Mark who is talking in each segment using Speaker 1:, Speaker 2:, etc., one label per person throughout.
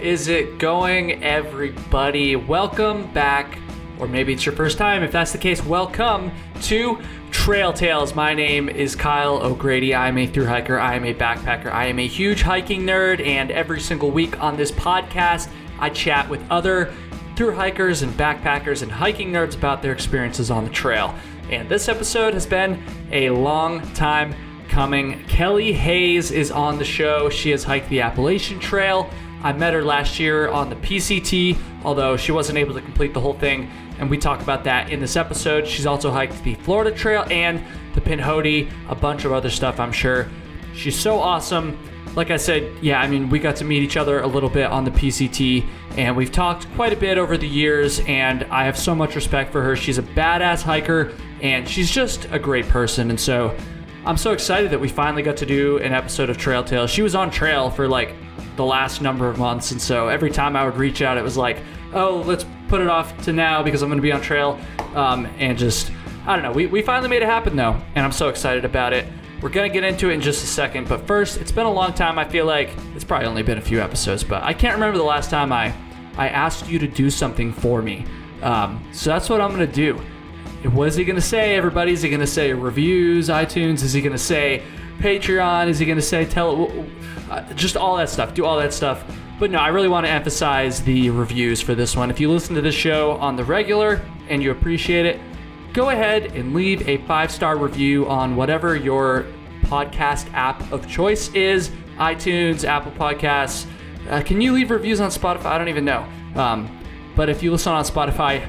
Speaker 1: Is it going, everybody? Welcome back, or maybe it's your first time. If that's the case, welcome to Trail Tales. My name is Kyle O'Grady. I am a through hiker, I am a backpacker, I am a huge hiking nerd, and every single week on this podcast, I chat with other through hikers and backpackers and hiking nerds about their experiences on the trail. And this episode has been a long time coming. Kelly Hays is on the show. She has hiked the Appalachian Trail. I met her last year on the PCT, although she wasn't able to complete the whole thing, and we talk about that in this episode. She's also hiked the Florida Trail and the Pinhoti, a bunch of other stuff, I'm sure. She's so awesome. Like I said, yeah, I mean, we got to meet each other a little bit on the PCT, and we've talked quite a bit over the years, and I have so much respect for her. She's a badass hiker, and she's just a great person, and so I'm so excited that we finally got to do an episode of Trail Tales. She was on trail for like the last number of months, and so every time I would reach out, it was like, oh, let's put it off to now because I'm going to be on trail. Um, and just, I don't know. We, we finally made it happen though, and I'm so excited about it. We're going to get into it in just a second, but first, it's been a long time. I feel like it's probably only been a few episodes, but I can't remember the last time I, I asked you to do something for me. Um, so that's what I'm going to do. What is he going to say, everybody? Is he going to say reviews, iTunes? Is he going to say Patreon? Is he going to say tell uh, just all that stuff? Do all that stuff. But no, I really want to emphasize the reviews for this one. If you listen to this show on the regular and you appreciate it, go ahead and leave a five star review on whatever your podcast app of choice is iTunes, Apple Podcasts. Uh, can you leave reviews on Spotify? I don't even know. Um, but if you listen on Spotify,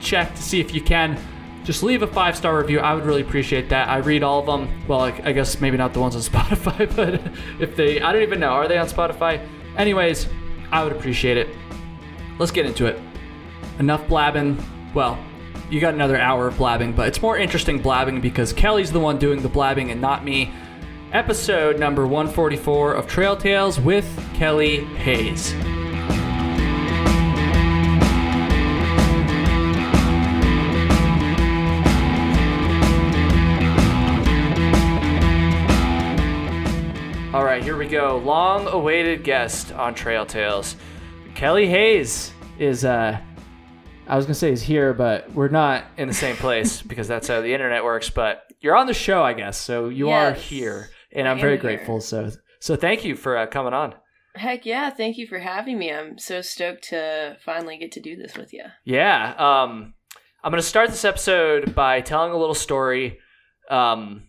Speaker 1: check to see if you can just leave a five star review. I would really appreciate that. I read all of them. Well, I, I guess maybe not the ones on Spotify, but if they, I don't even know, are they on Spotify? Anyways, I would appreciate it. Let's get into it. Enough blabbing. Well, you got another hour of blabbing, but it's more interesting blabbing because Kelly's the one doing the blabbing and not me. Episode number 144 of Trail Tales with Kelly Hays. Here we go. Long awaited guest on Trail Tales. Kelly Hays is, uh, I was going to say is here, but we're not in the same place because that's how the internet works. But you're on the show, I guess. So you are here. And I'm very
Speaker 2: here.
Speaker 1: grateful. So, so thank you for uh, coming on.
Speaker 2: Heck yeah, thank you for having me. I'm so stoked to finally get to do this with you.
Speaker 1: Yeah. Um, I'm going to start this episode by telling a little story. Um,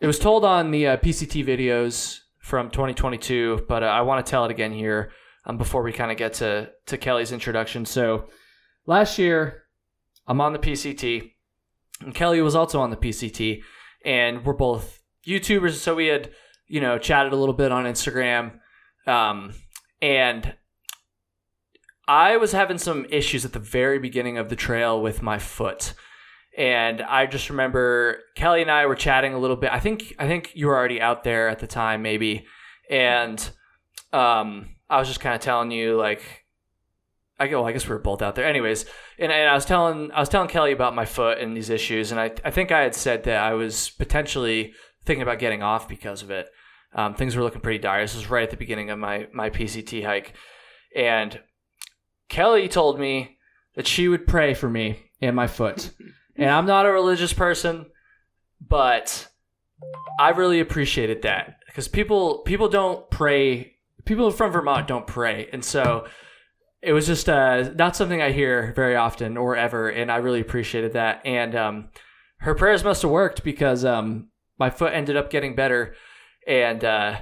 Speaker 1: it was told on the uh, PCT videos from 2022, but uh, I want to tell it again here um, before we kind of get to, to Kelly's introduction. So last year, I'm on the PCT, and Kelly was also on the PCT, and we're both YouTubers. So we had, you know, chatted a little bit on Instagram. Um, and I was having some issues at the very beginning of the trail with my foot. And I just remember Kelly and I were chatting a little bit. I think I think you were already out there at the time, maybe. And um, I was just kind of telling you like, I go. Well, I guess we were both out there, anyways. And, and I was telling I was telling Kelly about my foot and these issues, and I I think I had said that I was potentially thinking about getting off because of it. Um, things were looking pretty dire. This was right at the beginning of my my PCT hike, and Kelly told me that she would pray for me and my foot. and I'm not a religious person, but I really appreciated that because people people don't pray. People from Vermont don't pray, and so it was just uh, not something I hear very often or ever, and I really appreciated that. And um, her prayers must have worked because um, my foot ended up getting better, and uh,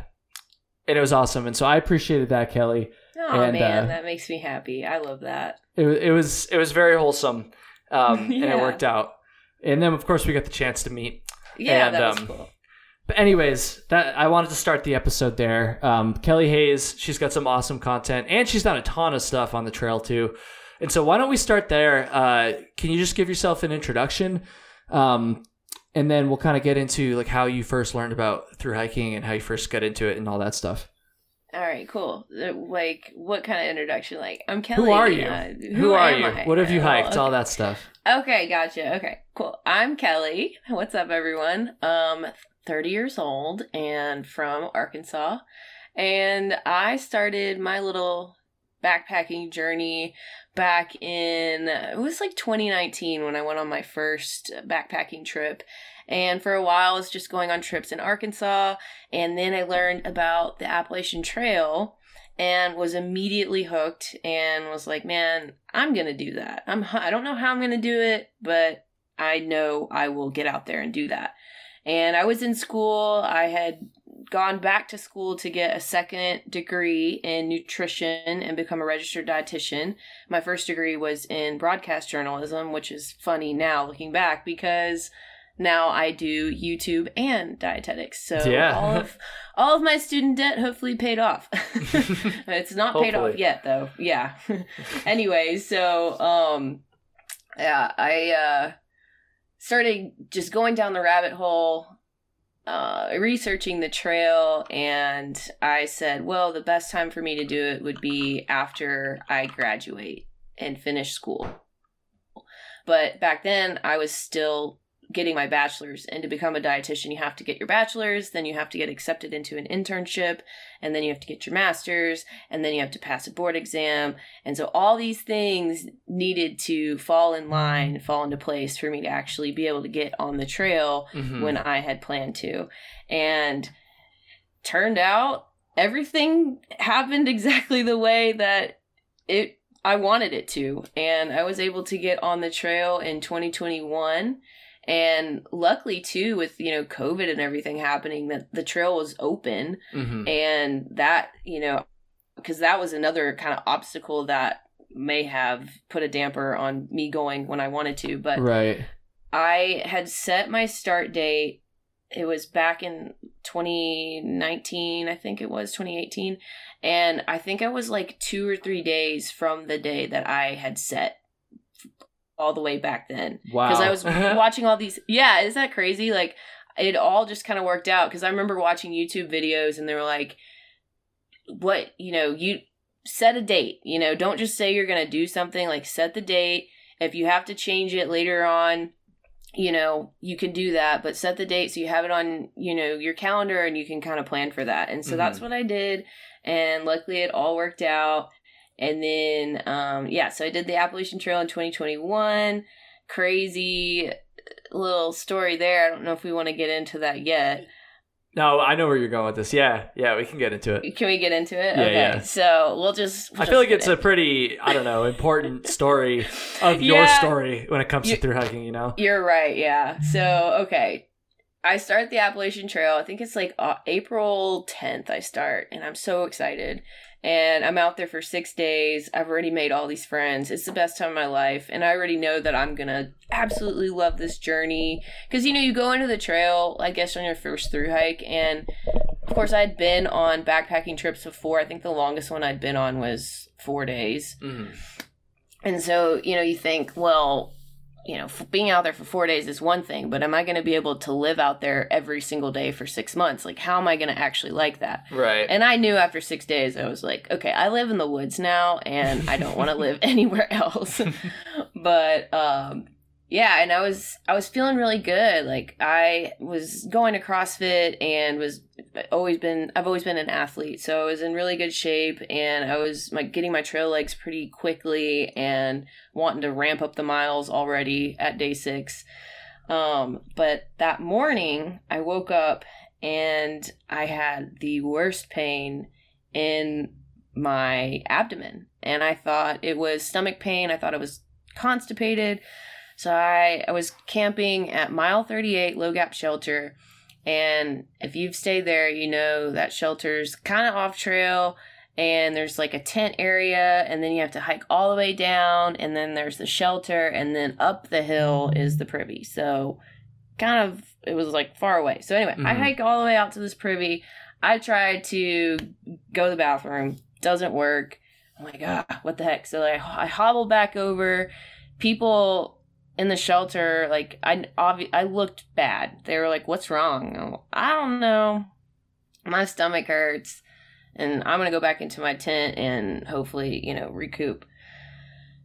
Speaker 1: and it was awesome. And so I appreciated that, Kelly.
Speaker 2: Oh
Speaker 1: And,
Speaker 2: man,
Speaker 1: uh,
Speaker 2: that makes me happy. I love that.
Speaker 1: It was it was it was very wholesome, um, and it worked out. And then of course we got the chance to meet.
Speaker 2: Yeah,
Speaker 1: and,
Speaker 2: that was
Speaker 1: um,
Speaker 2: cool.
Speaker 1: But anyways, that I wanted to start the episode there. Um, Kelly Hays, she's got some awesome content, and she's done a ton of stuff on the trail too. And so why don't we start there? Uh, can you just give yourself an introduction, um, and then we'll kind of get into like how you first learned about through hiking and how you first got into it and all that stuff.
Speaker 2: All right, cool. Uh, Like, what kind of introduction? Like, I'm Kelly.
Speaker 1: Who are you?
Speaker 2: uh,
Speaker 1: who, are
Speaker 2: am
Speaker 1: you?
Speaker 2: I?
Speaker 1: What have you
Speaker 2: Uh,
Speaker 1: hiked?
Speaker 2: well,
Speaker 1: All that stuff.
Speaker 2: Okay, gotcha. Okay, cool. I'm Kelly. What's up, everyone? Um, 30 years old and from Arkansas. And I started my little backpacking journey back in it was like 2019 when I went on my first backpacking trip. And for a while, I was just going on trips in Arkansas. And then I learned about the Appalachian Trail and was immediately hooked and was like, man, I'm going to do that. I'm, I don't know how I'm going to do it, but I know I will get out there and do that. And I was in school. I had gone back to school to get a second degree in nutrition and become a registered dietitian. My first degree was in broadcast journalism, which is funny now looking back because now I do YouTube and dietetics. So
Speaker 1: Yeah.
Speaker 2: all of all of my student debt hopefully paid off. it's not paid off yet though. Yeah. anyway, so um yeah, I uh started just going down the rabbit hole uh, researching the trail and I said, well, the best time for me to do it would be after I graduate and finish school. But back then, I was still getting my bachelor's, and to become a dietitian, you have to get your bachelor's, then you have to get accepted into an internship, and then you have to get your master's, and then you have to pass a board exam. And so all these things needed to fall in line, fall into place for me to actually be able to get on the trail
Speaker 1: Mhm.
Speaker 2: when I had planned to. And turned out everything happened exactly the way that it I wanted it to. And I was able to get on the trail in 2021. And luckily too with you know COVID and everything happening that the trail was open
Speaker 1: Mhm.
Speaker 2: and that you know because that was another kind of obstacle that may have put a damper on me going when I wanted to but
Speaker 1: right.
Speaker 2: I had set my start date. It was back in 2019, I think it was 2018. And I think I was like two or three days from the day that I had set all the way back then.
Speaker 1: Wow.
Speaker 2: Because I was watching all these. Yeah, is that crazy? Like, it all just kind of worked out. Because I remember watching YouTube videos and they were like, what, you know, you set a date. You know, don't just say you're going to do something, like, set the date. If you have to change it later on, you know, you can do that, but set the date so you have it on, you know, your calendar and you can kind of plan for that. And so mm-hmm. that's what I did. And luckily it all worked out. And then, um, yeah, so I did the Appalachian Trail in 2021. Crazy little story there. I don't know if we want to get into that yet.
Speaker 1: no, I know where you're going with this. Yeah, yeah, we can get into it.
Speaker 2: Can we get into it?
Speaker 1: Yeah,
Speaker 2: okay.
Speaker 1: yeah.
Speaker 2: So we'll just. we'll
Speaker 1: I feel like it's
Speaker 2: get
Speaker 1: a pretty, I don't know, important story of your story when it comes to
Speaker 2: You-
Speaker 1: through hiking. You know.
Speaker 2: You're right, yeah. So, okay. I start the Appalachian Trail. I think it's like uh, April 10th I start, and I'm so excited. And I'm out there for six days. I've already made all these friends. It's the best time of my life. And I already know that I'm going to absolutely love this journey. Because, you know, you go into the trail, I guess, on your first through hike. And of course, I'd been on backpacking trips before. I think the longest one I'd been on was four days.
Speaker 1: Mhm.
Speaker 2: And so, you know, you think, well, you know, f- being out there for four days is one thing, but am I going to be able to live out there every single day for six months? Like, how am I going to actually like that?
Speaker 1: Right.
Speaker 2: And I knew after six days, I was like, okay, I live in the woods now and I don't want to live anywhere else. but, um, yeah, and I was I was feeling really good. Like I was going to CrossFit and was always been I've always been an athlete, so I was in really good shape and I was like getting my trail legs pretty quickly and wanting to ramp up the miles already at day 6. Um but that morning I woke up and I had the worst pain in my abdomen and I thought it was stomach pain. I thought it was constipated. So I, I was camping at mile 38 low gap shelter. And if you've stayed there, you know that shelter's kind of off trail and there's like a tent area and then you have to hike all the way down and then there's the shelter and then up the hill is the privy. So kind of it was like far away. So anyway, I
Speaker 1: Mhm.
Speaker 2: hike all the way out to this privy. I tried to go to the bathroom, doesn't work. I'm like, ah, what the heck? So I, I hobble back over. People in the shelter, like I, obvi- I looked bad. They were like, "What's wrong?" Like, I don't know. My stomach hurts, and I'm gonna go back into my tent and hopefully, you know, recoup.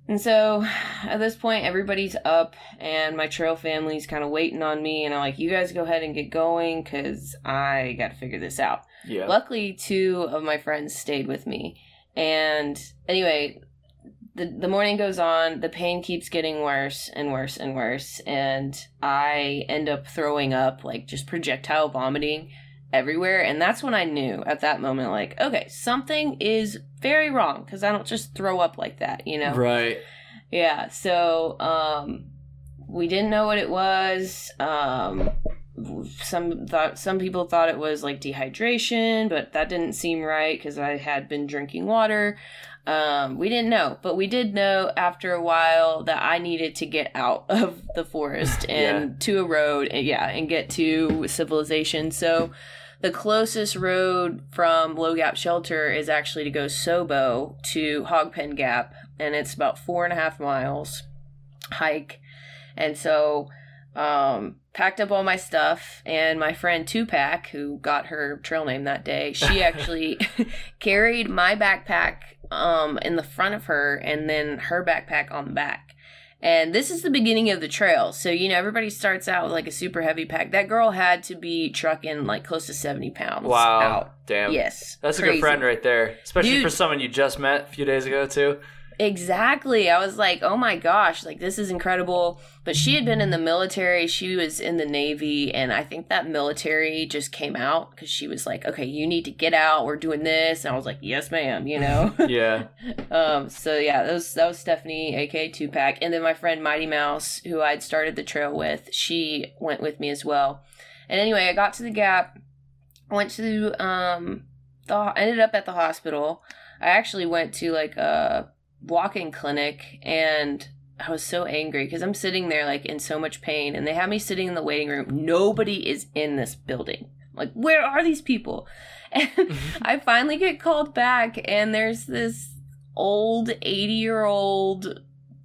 Speaker 2: And so, at this point, everybody's up, and my trail family's kind of waiting on me. And I'm like, "You guys go ahead and get going, cause I got to figure this out."
Speaker 1: yeah.
Speaker 2: Luckily, two of my friends stayed with me. And anyway, the the morning goes on, the pain keeps getting worse and worse and worse, and I end up throwing up, like just projectile vomiting everywhere. And that's when I knew at that moment, like, okay, something is very wrong because I don't just throw up like that, you know?
Speaker 1: Right.
Speaker 2: Yeah. So, um, we didn't know what it was. Um, some thought some people thought it was like dehydration, but that didn't seem right because I had been drinking water. Um, we didn't know, but we did know after a while that I needed to get out of the forest and
Speaker 1: Yeah.
Speaker 2: to a road, and, yeah, and get to civilization. So the closest road from Low Gap Shelter is actually to go Sobo to Hogpen Gap, and it's about four and a half miles hike. And so um packed up all my stuff and my friend Tupac who got her trail name that day she actually carried my backpack um in the front of her and then her backpack on the back and this is the beginning of the trail so you know everybody starts out with like a super heavy pack that girl had to be trucking like close to 70 pounds
Speaker 1: Wow.
Speaker 2: out
Speaker 1: Damn.
Speaker 2: yes
Speaker 1: That's a good friend right there, especially
Speaker 2: Dude.
Speaker 1: for someone you just met a few days ago too.
Speaker 2: Exactly. I was like, oh my gosh, like this is incredible. But she had been in the military, she was in the Navy, and I think that military just came out because she was like, okay, you need to get out. We're doing this. And I was like, yes, ma'am, you know?
Speaker 1: Yeah.
Speaker 2: um, so yeah, that was, that was Stephanie, aka Tupac. And then my friend Mighty Mouse, who I'd started the trail with, she went with me as well. And anyway, I got to the gap, went to, um, the, ended up at the hospital. I actually went to like a walk-in clinic and I was so angry because I'm sitting there like in so much pain and they have me sitting in the waiting room. Nobody is in this building. Like, where are these people? And I finally get called back and there's this old 80 year old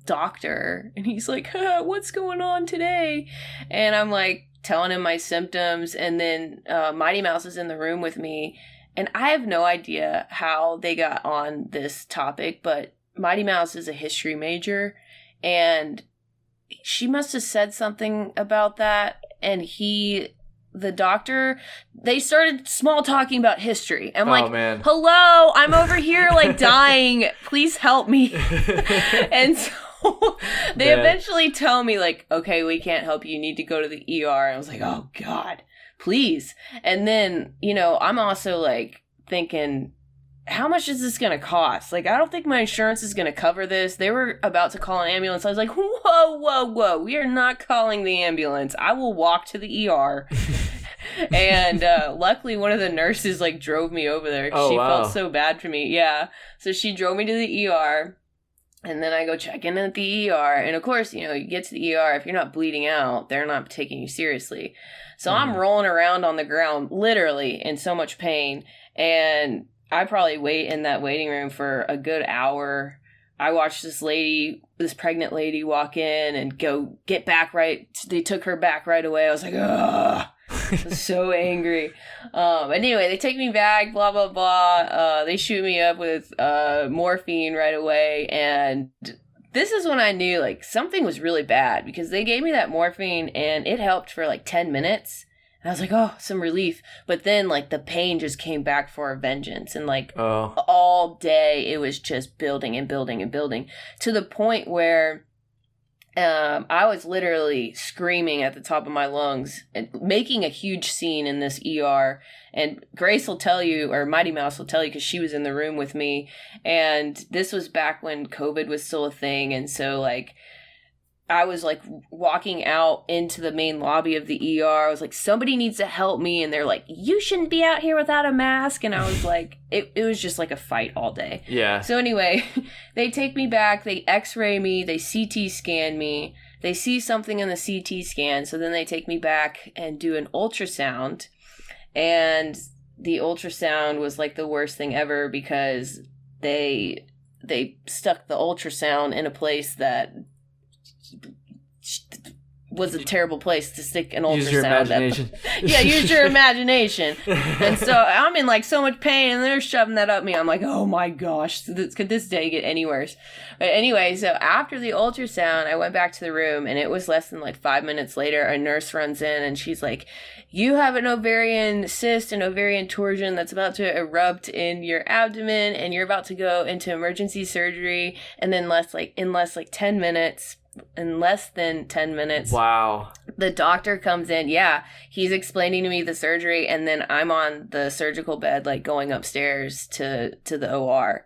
Speaker 2: doctor and he's like, huh, what's going on today? And I'm like telling him my symptoms and then uh, Mighty Mouse is in the room with me and I have no idea how they got on this topic, but Mighty Mouse is a history major and she must have said something about that and he the doctor they started small talking about history. I'm
Speaker 1: oh
Speaker 2: like,
Speaker 1: man.
Speaker 2: "Hello, I'm over here like dying. Please help me." and so they eventually tell me like, "Okay, we can't help you. You need to go to the ER." And I was like, "Oh god, please." And then, you know, I'm also like thinking how much is this going to cost? Like, I don't think my insurance is going to cover this. They were about to call an ambulance. I was like, whoa, whoa, whoa. We are not calling the ambulance. I will walk to the ER. and uh, luckily, one of the nurses like drove me over there.
Speaker 1: Oh,
Speaker 2: she
Speaker 1: wow.
Speaker 2: felt so bad for me. Yeah. So she drove me to the ER. And then I go check in at the ER. And of course, you know, you get to the ER. If you're not bleeding out, they're not taking you seriously. So I'm
Speaker 1: Mhm.
Speaker 2: rolling around on the ground, literally in so much pain. And I probably wait in that waiting room for a good hour. I watched this lady, this pregnant lady, walk in and go get back right. They took her back right away. I was like, ugh. Was so angry. Um, anyway, they take me back, blah, blah, blah. Uh, they shoot me up with uh, morphine right away. And this is when I knew like something was really bad because they gave me that morphine and it helped for like 10 minutes. And I was like, oh, some relief. But then like the pain just came back for a vengeance. And like
Speaker 1: oh.
Speaker 2: all day it was just building and building and building to the point where um, I was literally screaming at the top of my lungs and making a huge scene in this ER. And Grace will tell you, or Mighty Mouse will tell you, because she was in the room with me. And this was back when COVID was still a thing. And so, like, I was like walking out into the main lobby of the ER. I was like, somebody needs to help me. And they're like, you shouldn't be out here without a mask. And I was like, it, it was just like a fight all day.
Speaker 1: Yeah.
Speaker 2: So anyway, they take me back, they x-ray me, they CT scan me. They see something in the CT scan, so then they take me back and do an ultrasound. And the ultrasound was like the worst thing ever because they they stuck the ultrasound in a place that was a terrible place to stick an ultrasound.
Speaker 1: Use your
Speaker 2: at. yeah, use your imagination. And so I'm in like so much pain, and they're shoving that up me. I'm like, oh my gosh, this, could this day get any worse? But anyway, so after the ultrasound, I went back to the room, and it was less than like five minutes later. A nurse runs in, and she's like, "You have an ovarian cyst, an ovarian torsion that's about to erupt in your abdomen, and you're about to go into emergency surgery, and then less like in less like ten minutes." In less than 10 minutes,
Speaker 1: Wow.
Speaker 2: the doctor comes in yeah he's explaining to me the surgery and then i'm on the surgical bed like going upstairs to to the or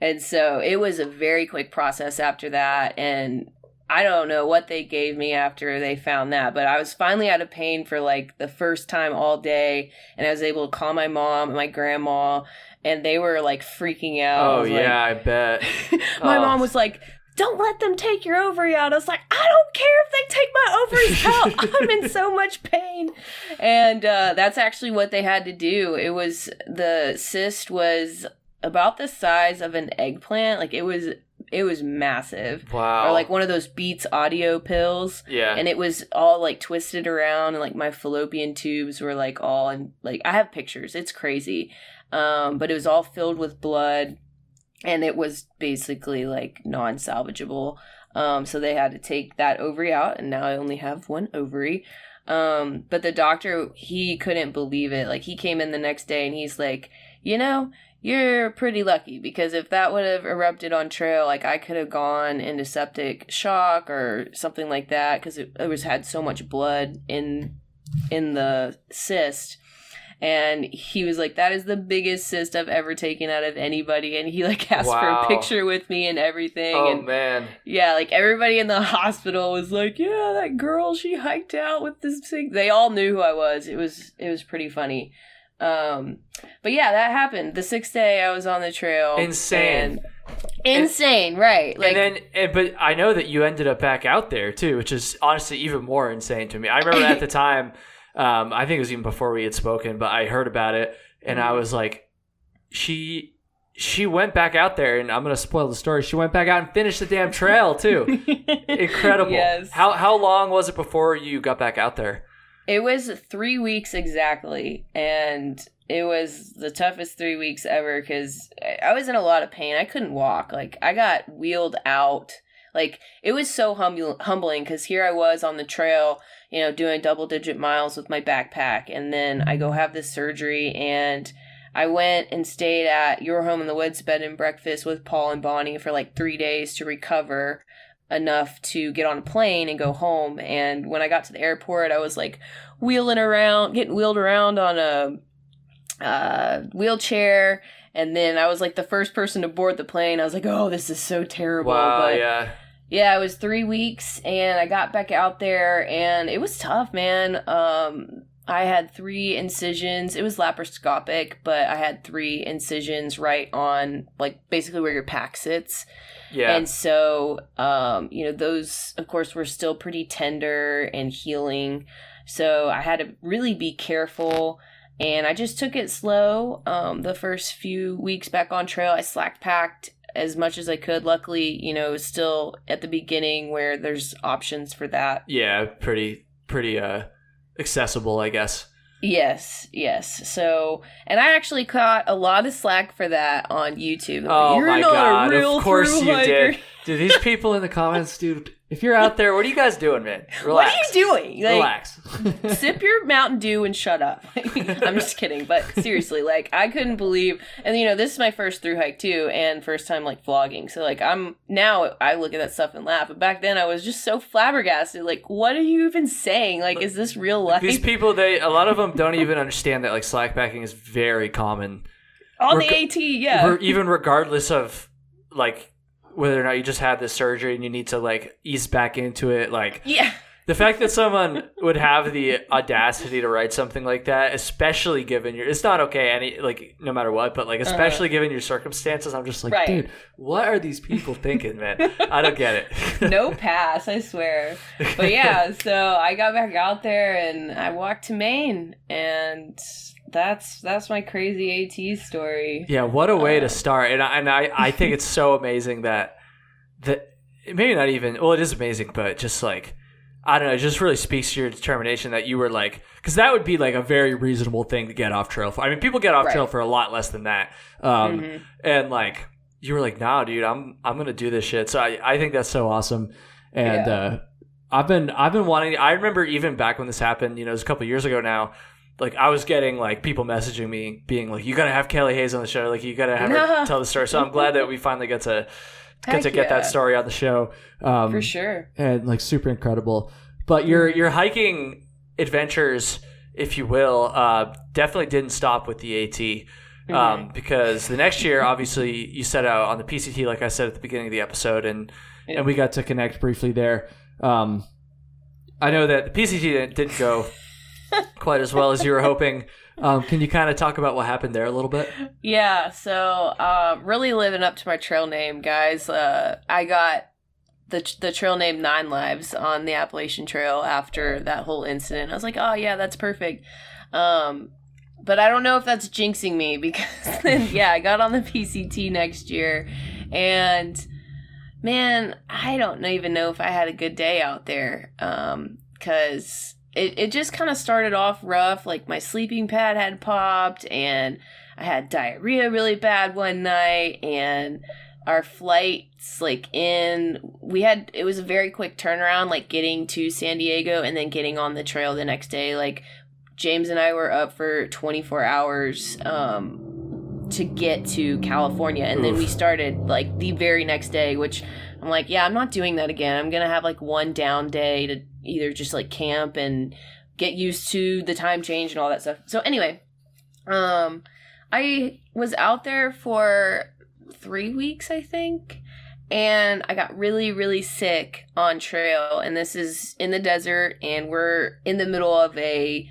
Speaker 2: and so it was a very quick process after that and i don't know what they gave me after they found that but i was finally out of pain for like the first time all day and i was able to call my mom and my grandma and they were like freaking out I
Speaker 1: Oh
Speaker 2: like-
Speaker 1: yeah, I bet.
Speaker 2: my
Speaker 1: Oh.
Speaker 2: mom was like, "Don't let them take your ovary out." I was like, "I don't care if they take my ovaries out. I'm in so much pain." And uh, that's actually what they had to do. It was the cyst was about the size of an eggplant. Like it was, it was massive,
Speaker 1: Wow.
Speaker 2: or like one of those Beats audio pills.
Speaker 1: yeah.
Speaker 2: And it was all like twisted around, and like my fallopian tubes were like all and like I have pictures. It's crazy, um, but it was all filled with blood, and it was basically like non-salvageable. Um, so they had to take that ovary out, and now I only have one ovary. Um, but the doctor he couldn't believe it. Like he came in the next day, and he's like, you know. You're pretty lucky because if that would have erupted on trail, like I could have gone into septic shock or something like that because it, it was had so much blood in in the cyst. And he was like, "That is the biggest cyst I've ever taken out of anybody." And he like asked for a picture with me and everything.
Speaker 1: oh
Speaker 2: and
Speaker 1: man.
Speaker 2: yeah, like everybody in the hospital was like, "Yeah, that girl, she hiked out with this thing." They all knew who I was. It was it was pretty funny. Um, but yeah, that happened. The sixth day, I was on the trail.
Speaker 1: Insane.
Speaker 2: and- insane, right? Like,
Speaker 1: and then, and, but I know that you ended up back out there too, which is honestly even more insane to me. I remember at the time, um, I think it was even before we had spoken, but I heard about it and
Speaker 2: Mm-hmm.
Speaker 1: I was like, she, she went back out there, and I'm gonna spoil the story. She went back out and finished the damn trail too. Incredible.
Speaker 2: Yes.
Speaker 1: How how long was it before you got back out there?
Speaker 2: It was three weeks exactly, and it was the toughest three weeks ever because I was in a lot of pain. I couldn't walk. Like I got wheeled out. Like it was so hum- humbling because here I was on the trail, you know, doing double digit miles with my backpack, and then I go have this surgery, and I went and stayed at Your Home in the Woods bed and breakfast with Paul and Bonnie for like three days to recover enough to get on a plane and go home. And when I got to the airport, I was like wheeling around, getting wheeled around on a uh, wheelchair. And then I was like the first person to board the plane. I was like, oh, this is so terrible.
Speaker 1: Wow,
Speaker 2: but
Speaker 1: yeah.
Speaker 2: Yeah, it was three weeks, and I got back out there, and it was tough, man. Um, I had three incisions. It was laparoscopic, but I had three incisions right on, like, basically where your pack sits.
Speaker 1: Yeah.
Speaker 2: And so, um, you know, those, of course, were still pretty tender and healing. So I had to really be careful. And I just took it slow. Um, the first few weeks back on trail, I slack packed as much as I could. Luckily, you know, it was still at the beginning where there's options for that.
Speaker 1: yeah, pretty pretty uh accessible, I guess.
Speaker 2: Yes, yes. So, and I actually caught a lot of slack for that on YouTube.
Speaker 1: Oh
Speaker 2: You're
Speaker 1: my
Speaker 2: not
Speaker 1: god!
Speaker 2: a real
Speaker 1: Of course you
Speaker 2: hiker.
Speaker 1: did. Dude, these people in the comments, dude. If you're out there, what are you guys doing, man?
Speaker 2: What are you doing? Like,
Speaker 1: Relax.
Speaker 2: sip your Mountain Dew and shut up. I'm just kidding, but seriously, like I couldn't believe, and you know, this is my first through hike too, and first time like vlogging. So like I'm now I look at that stuff and laugh, but back then I was just so flabbergasted. Like, what are you even saying? Like, is this real life?
Speaker 1: These people, they a lot of them don't even understand that like slackpacking is very common,
Speaker 2: On
Speaker 1: reg-
Speaker 2: the AT, yeah.
Speaker 1: Re- even regardless of like whether or not you just had this surgery and you need to like ease back into it. Like
Speaker 2: yeah.
Speaker 1: the fact that someone would have the audacity to write something like that, especially given your, it's not okay any like no matter what, but like especially uh. given your circumstances, I'm just like.
Speaker 2: Right.
Speaker 1: dude, what are these people thinking, man? I don't get it.
Speaker 2: no pass, I swear. But yeah, so I got back out there and I walked to Maine and that's that's my crazy AT story.
Speaker 1: Yeah, what a way to start. And I, and I, I think it's so amazing that that maybe not even well, it is amazing, but just like I don't know. It just really speaks to your determination that you were like, because that would be like a very reasonable thing to get off trail for. I mean, people get off
Speaker 2: Right.
Speaker 1: trail for a lot less than that. Um,
Speaker 2: Mhm.
Speaker 1: And like, you were like, nah, dude, I'm I'm gonna do this shit. So I, I think that's so awesome. And
Speaker 2: Yeah.
Speaker 1: uh, I've been I've been wanting. I remember even back when this happened. You know, it was a couple years ago now. Like I was getting like people messaging me, being like, "You gotta have Kelly Hays on the show. Like you gotta have her tell the story." So I'm glad that we finally get to get
Speaker 2: Heck
Speaker 1: to get
Speaker 2: yeah.
Speaker 1: that story on the show. Um,
Speaker 2: For sure.
Speaker 1: and like super incredible. But your your hiking adventures, if you will, uh, definitely didn't stop with the AT. Um, because the next year, obviously, you set out on the PCT, like I said at the beginning of the episode, and
Speaker 2: Yeah.
Speaker 1: and we got to connect briefly there. Um, I know that the PCT didn't, didn't go quite as well as you were hoping. Um, can you kind of talk about what happened there a little bit?
Speaker 2: Yeah, so uh, really living up to my trail name, guys. Uh, I got the the trail name Nine Lives on the Appalachian Trail after that whole incident. I was like, oh yeah, that's perfect. Um, but I don't know if that's jinxing me because then yeah, I got on the PCT next year, and man, I don't even know if I had a good day out there. Um, because it, it just kind of started off rough. Like my sleeping pad had popped and I had diarrhea really bad one night and our flights like in we had it was a very quick turnaround like getting to San Diego and then getting on the trail the next day like James and I were up for 24 hours um to get to California and then we started like the very next day which I'm like yeah I'm not doing that again I'm going to have like one down day to either just like camp and get used to the time change and all that stuff so anyway um I was out there for three weeks, I think, and I got really, really sick on trail. And this is in the desert, and we're in the middle of a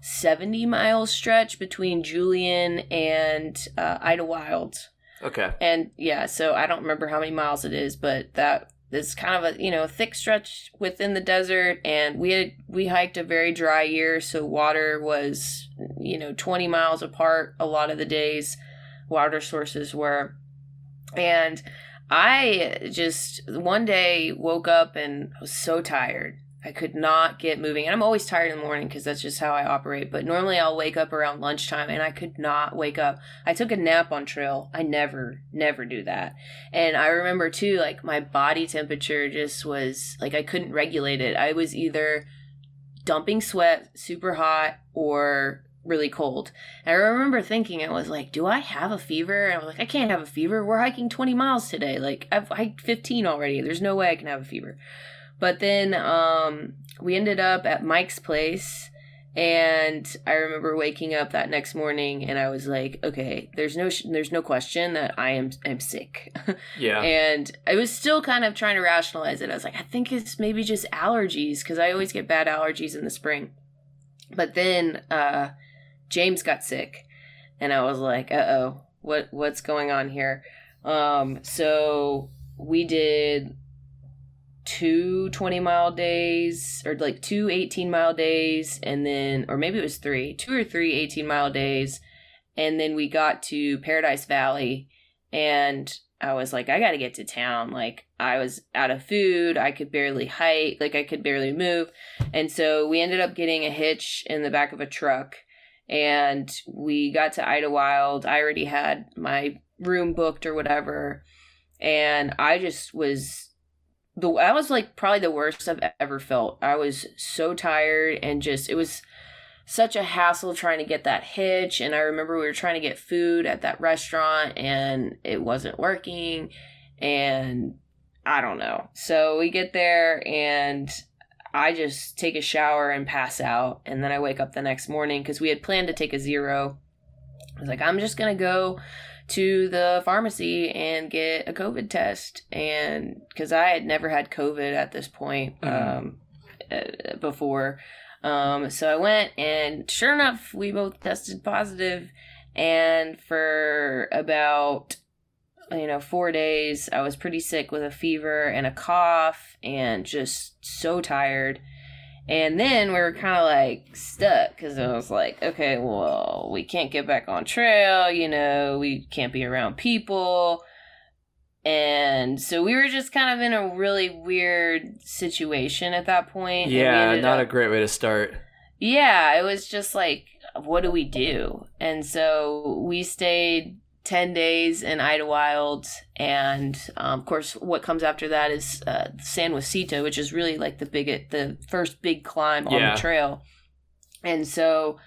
Speaker 2: 70 mile stretch between Julian and uh, Idyllwild.
Speaker 1: Okay.
Speaker 2: And yeah, so I don't remember how many miles it is, but that is kind of a you know thick stretch within the desert. And we had we hiked a very dry year, so water was you know 20 miles apart a lot of the days. Water sources were, and I just one day woke up and was so tired. I could not get moving. And I'm always tired in the morning because that's just how I operate. But normally I'll wake up around lunchtime and I could not wake up. I took a nap on trail. I never, never do that. And I remember too, like my body temperature just was like I couldn't regulate it. I was either dumping sweat, super hot, or really cold. And I remember thinking, I was like, do I have a fever? And I was like, I can't have a fever. We're hiking 20 miles today. Like I've hiked 15 already. There's no way I can have a fever. But then um, we ended up at Mike's place. And I remember waking up that next morning, and I was like, "Okay, there's no, sh- there's no question that I am, I'm sick."
Speaker 1: Yeah.
Speaker 2: And I was still kind of trying to rationalize it. I was like, I think it's maybe just allergies because I always get bad allergies in the spring. But then uh, James got sick, and I was like, uh oh, what what's going on here? Um, so we did two 20 mile days or like two 18 mile days and then or maybe it was three two or three 18 mile days and then we got to paradise valley and i was like i gotta get to town. Like i was out of food i could barely hike like i could barely move and so we ended up getting a hitch in the back of a truck and we got to idyllwild i already had my room booked or whatever and i just was the that was like probably the worst I've ever felt. I was so tired and just it was such a hassle trying to get that hitch and I remember we were trying to get food at that restaurant and it wasn't working and I don't know. So we get there and I just take a shower and pass out and then I wake up the next morning cuz we had planned to take a zero. I was like I'm just going to go to the pharmacy and get a COVID test, and because I had never had COVID at this point
Speaker 1: Mhm.
Speaker 2: um, uh, before, um, so I went, and sure enough, we both tested positive. positive, and for about you know four days, I was pretty sick with a fever and a cough, and just so tired. And then we were kind of like stuck because I was like, okay, well, we can't get back on trail, you know, we can't be around people. and so we were just kind of in a really weird situation at that point.
Speaker 1: Yeah, not
Speaker 2: up-
Speaker 1: a great way to start.
Speaker 2: yeah, it was just like, what do we do? And so we stayed 10 days in Idyllwild. And um, of course, what comes after that is uh, San Jacinto, which is really like the big, the first big climb on
Speaker 1: Yeah.
Speaker 2: the trail. And so,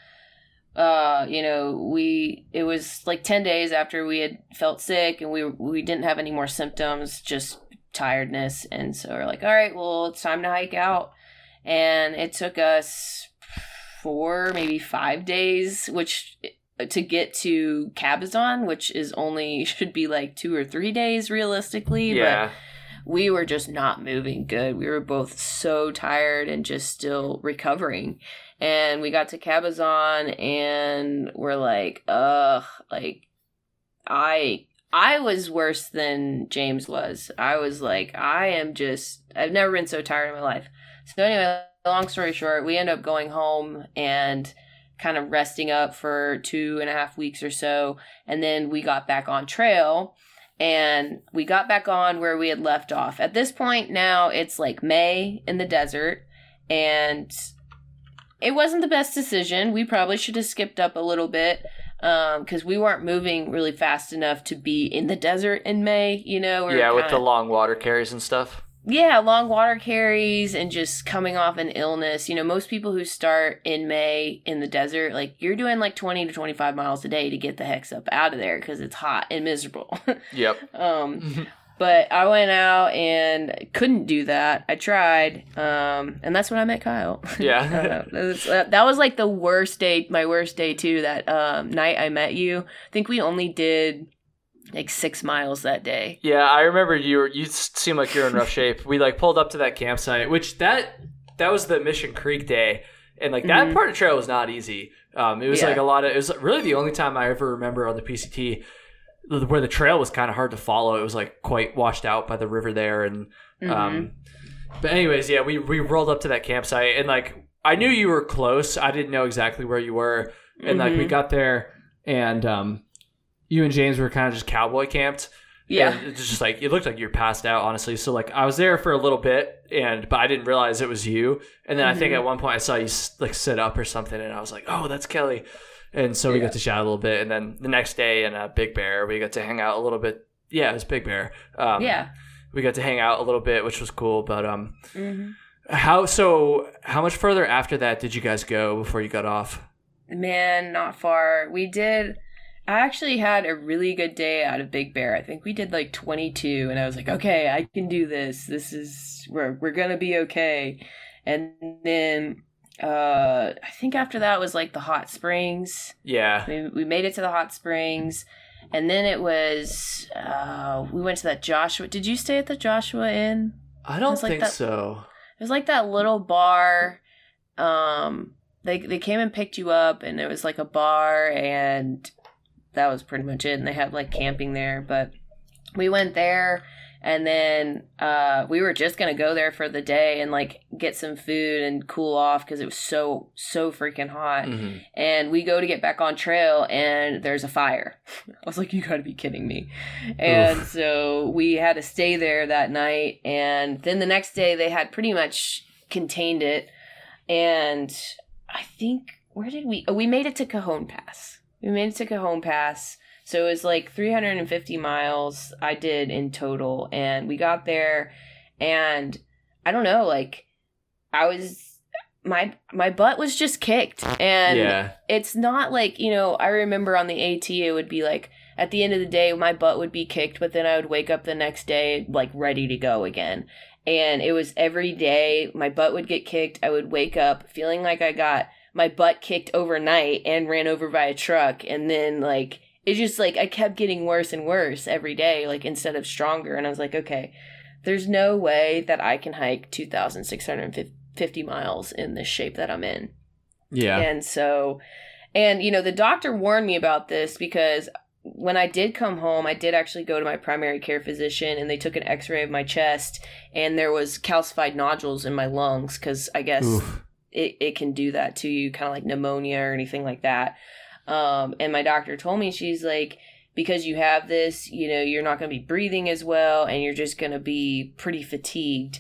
Speaker 2: uh, you know, we, it was like 10 days after we had felt sick and we, we didn't have any more symptoms, just tiredness. And so we're like, all right, well, it's time to hike out. And it took us four, maybe five days, which to get to Cabazon, which is only should be like two or three days realistically.
Speaker 1: Yeah.
Speaker 2: But we were just not moving good. We were both so tired and just still recovering. And we got to Cabazon and we're like, ugh, like I I was worse than James was. I was like, I am just I've never been so tired in my life. So anyway, long story short, we end up going home and kind of resting up for two and a half weeks or so, and then we got back on trail and we got back on where we had left off. At this point now it's like May in the desert and it wasn't the best decision. We probably should have skipped up a little bit um, because we weren't moving really fast enough to be in the desert in May. You know, we
Speaker 1: yeah, with the long water carries and stuff.
Speaker 2: Yeah, long water carries and just coming off an illness. You know, most people who start in May in the desert, like you're doing like 20 to 25 miles a day to get the hex up out of there because it's hot and miserable.
Speaker 1: Yep.
Speaker 2: um, but I went out and couldn't do that. I tried, um, and that's when I met Kyle.
Speaker 1: Yeah.
Speaker 2: Uh, that, was, uh, that was like the worst day, my worst day too. That um, night I met you. I think we only did like six miles that day.
Speaker 1: Yeah, I remember you were, you seemed like you're in rough shape. We like pulled up to that campsite, which that that was the Mission Creek day, and like that
Speaker 2: Mhm.
Speaker 1: part of the trail was not easy. Um, it was
Speaker 2: Yeah.
Speaker 1: like a lot of it was really the only time I ever remember on the PCT where the trail was kind of hard to follow. It was like quite washed out by the river there, and
Speaker 2: Mhm.
Speaker 1: um, but anyways, yeah, we we rolled up to that campsite, and like I knew you were close. I didn't know exactly where you were, and like we
Speaker 2: Mhm.
Speaker 1: got there, and um, you and James were kind of just cowboy camped.
Speaker 2: yeah.
Speaker 1: It's just like it looked like you're passed out, honestly. So like I was there for a little bit, and but I didn't realize it was you. And then I think
Speaker 2: Mhm.
Speaker 1: at one point I saw you like sit up or something, and I was like, oh, that's Kelly. And so we
Speaker 2: Yeah.
Speaker 1: got to chat a little bit, and then the next day in uh, Big Bear, we got to hang out a little bit. Yeah, it was Big Bear. Um,
Speaker 2: yeah.
Speaker 1: we got to hang out a little bit, which was cool. But um,
Speaker 2: hmm
Speaker 1: how so? How much further after that did you guys go before you got off?
Speaker 2: Man, not far. We did. I actually had a really good day out of Big Bear. I think we did like 22, and I was like, okay, I can do this. This is we're we're gonna be okay. And then uh I think after that was like the hot springs.
Speaker 1: Yeah,
Speaker 2: We we made it to the hot springs, and then it was uh we went to that Joshua. Did you stay at the Joshua Inn?
Speaker 1: I don't
Speaker 2: It's like
Speaker 1: think
Speaker 2: that-
Speaker 1: so.
Speaker 2: It was like that little bar. Um, they they came and picked you up, and it was like a bar, and that was pretty much it. And they had like camping there, but we went there, and then uh, we were just gonna go there for the day and like get some food and cool off because it was so so freaking hot.
Speaker 1: Mhm.
Speaker 2: And we go to get back on trail, and there's a fire. I was like, "You got to be kidding me!" And so we had to stay there that night. And then the next day, they had pretty much contained it. And I think where did we? Oh, we made it to Cajon Pass. We made it to Cajon Pass. So it was like 350 miles I did in total. And we got there, and I don't know, like I was my my butt was just kicked and
Speaker 1: yeah,
Speaker 2: it's not like you know i remember on the at it would be like at the end of the day my butt would be kicked but then i would wake up the next day like ready to go again and it was every day my butt would get kicked i would wake up feeling like i got my butt kicked overnight and ran over by a truck and then like it just like i kept getting worse and worse every day like instead of stronger and i was like okay there's no way that i can hike 2650 miles in this shape that i'm in
Speaker 1: yeah.
Speaker 2: and so, and you know, the doctor warned me about this because when I did come home, I did actually go to my primary care physician and they took an x ray of my chest and there was calcified nodules in my lungs because I guess
Speaker 1: Oof.
Speaker 2: It, it can do that to you, kind of like pneumonia or anything like that. Um, and my doctor told me, she's like, because you have this, you know, you're not going to be breathing as well and you're just going to be pretty fatigued.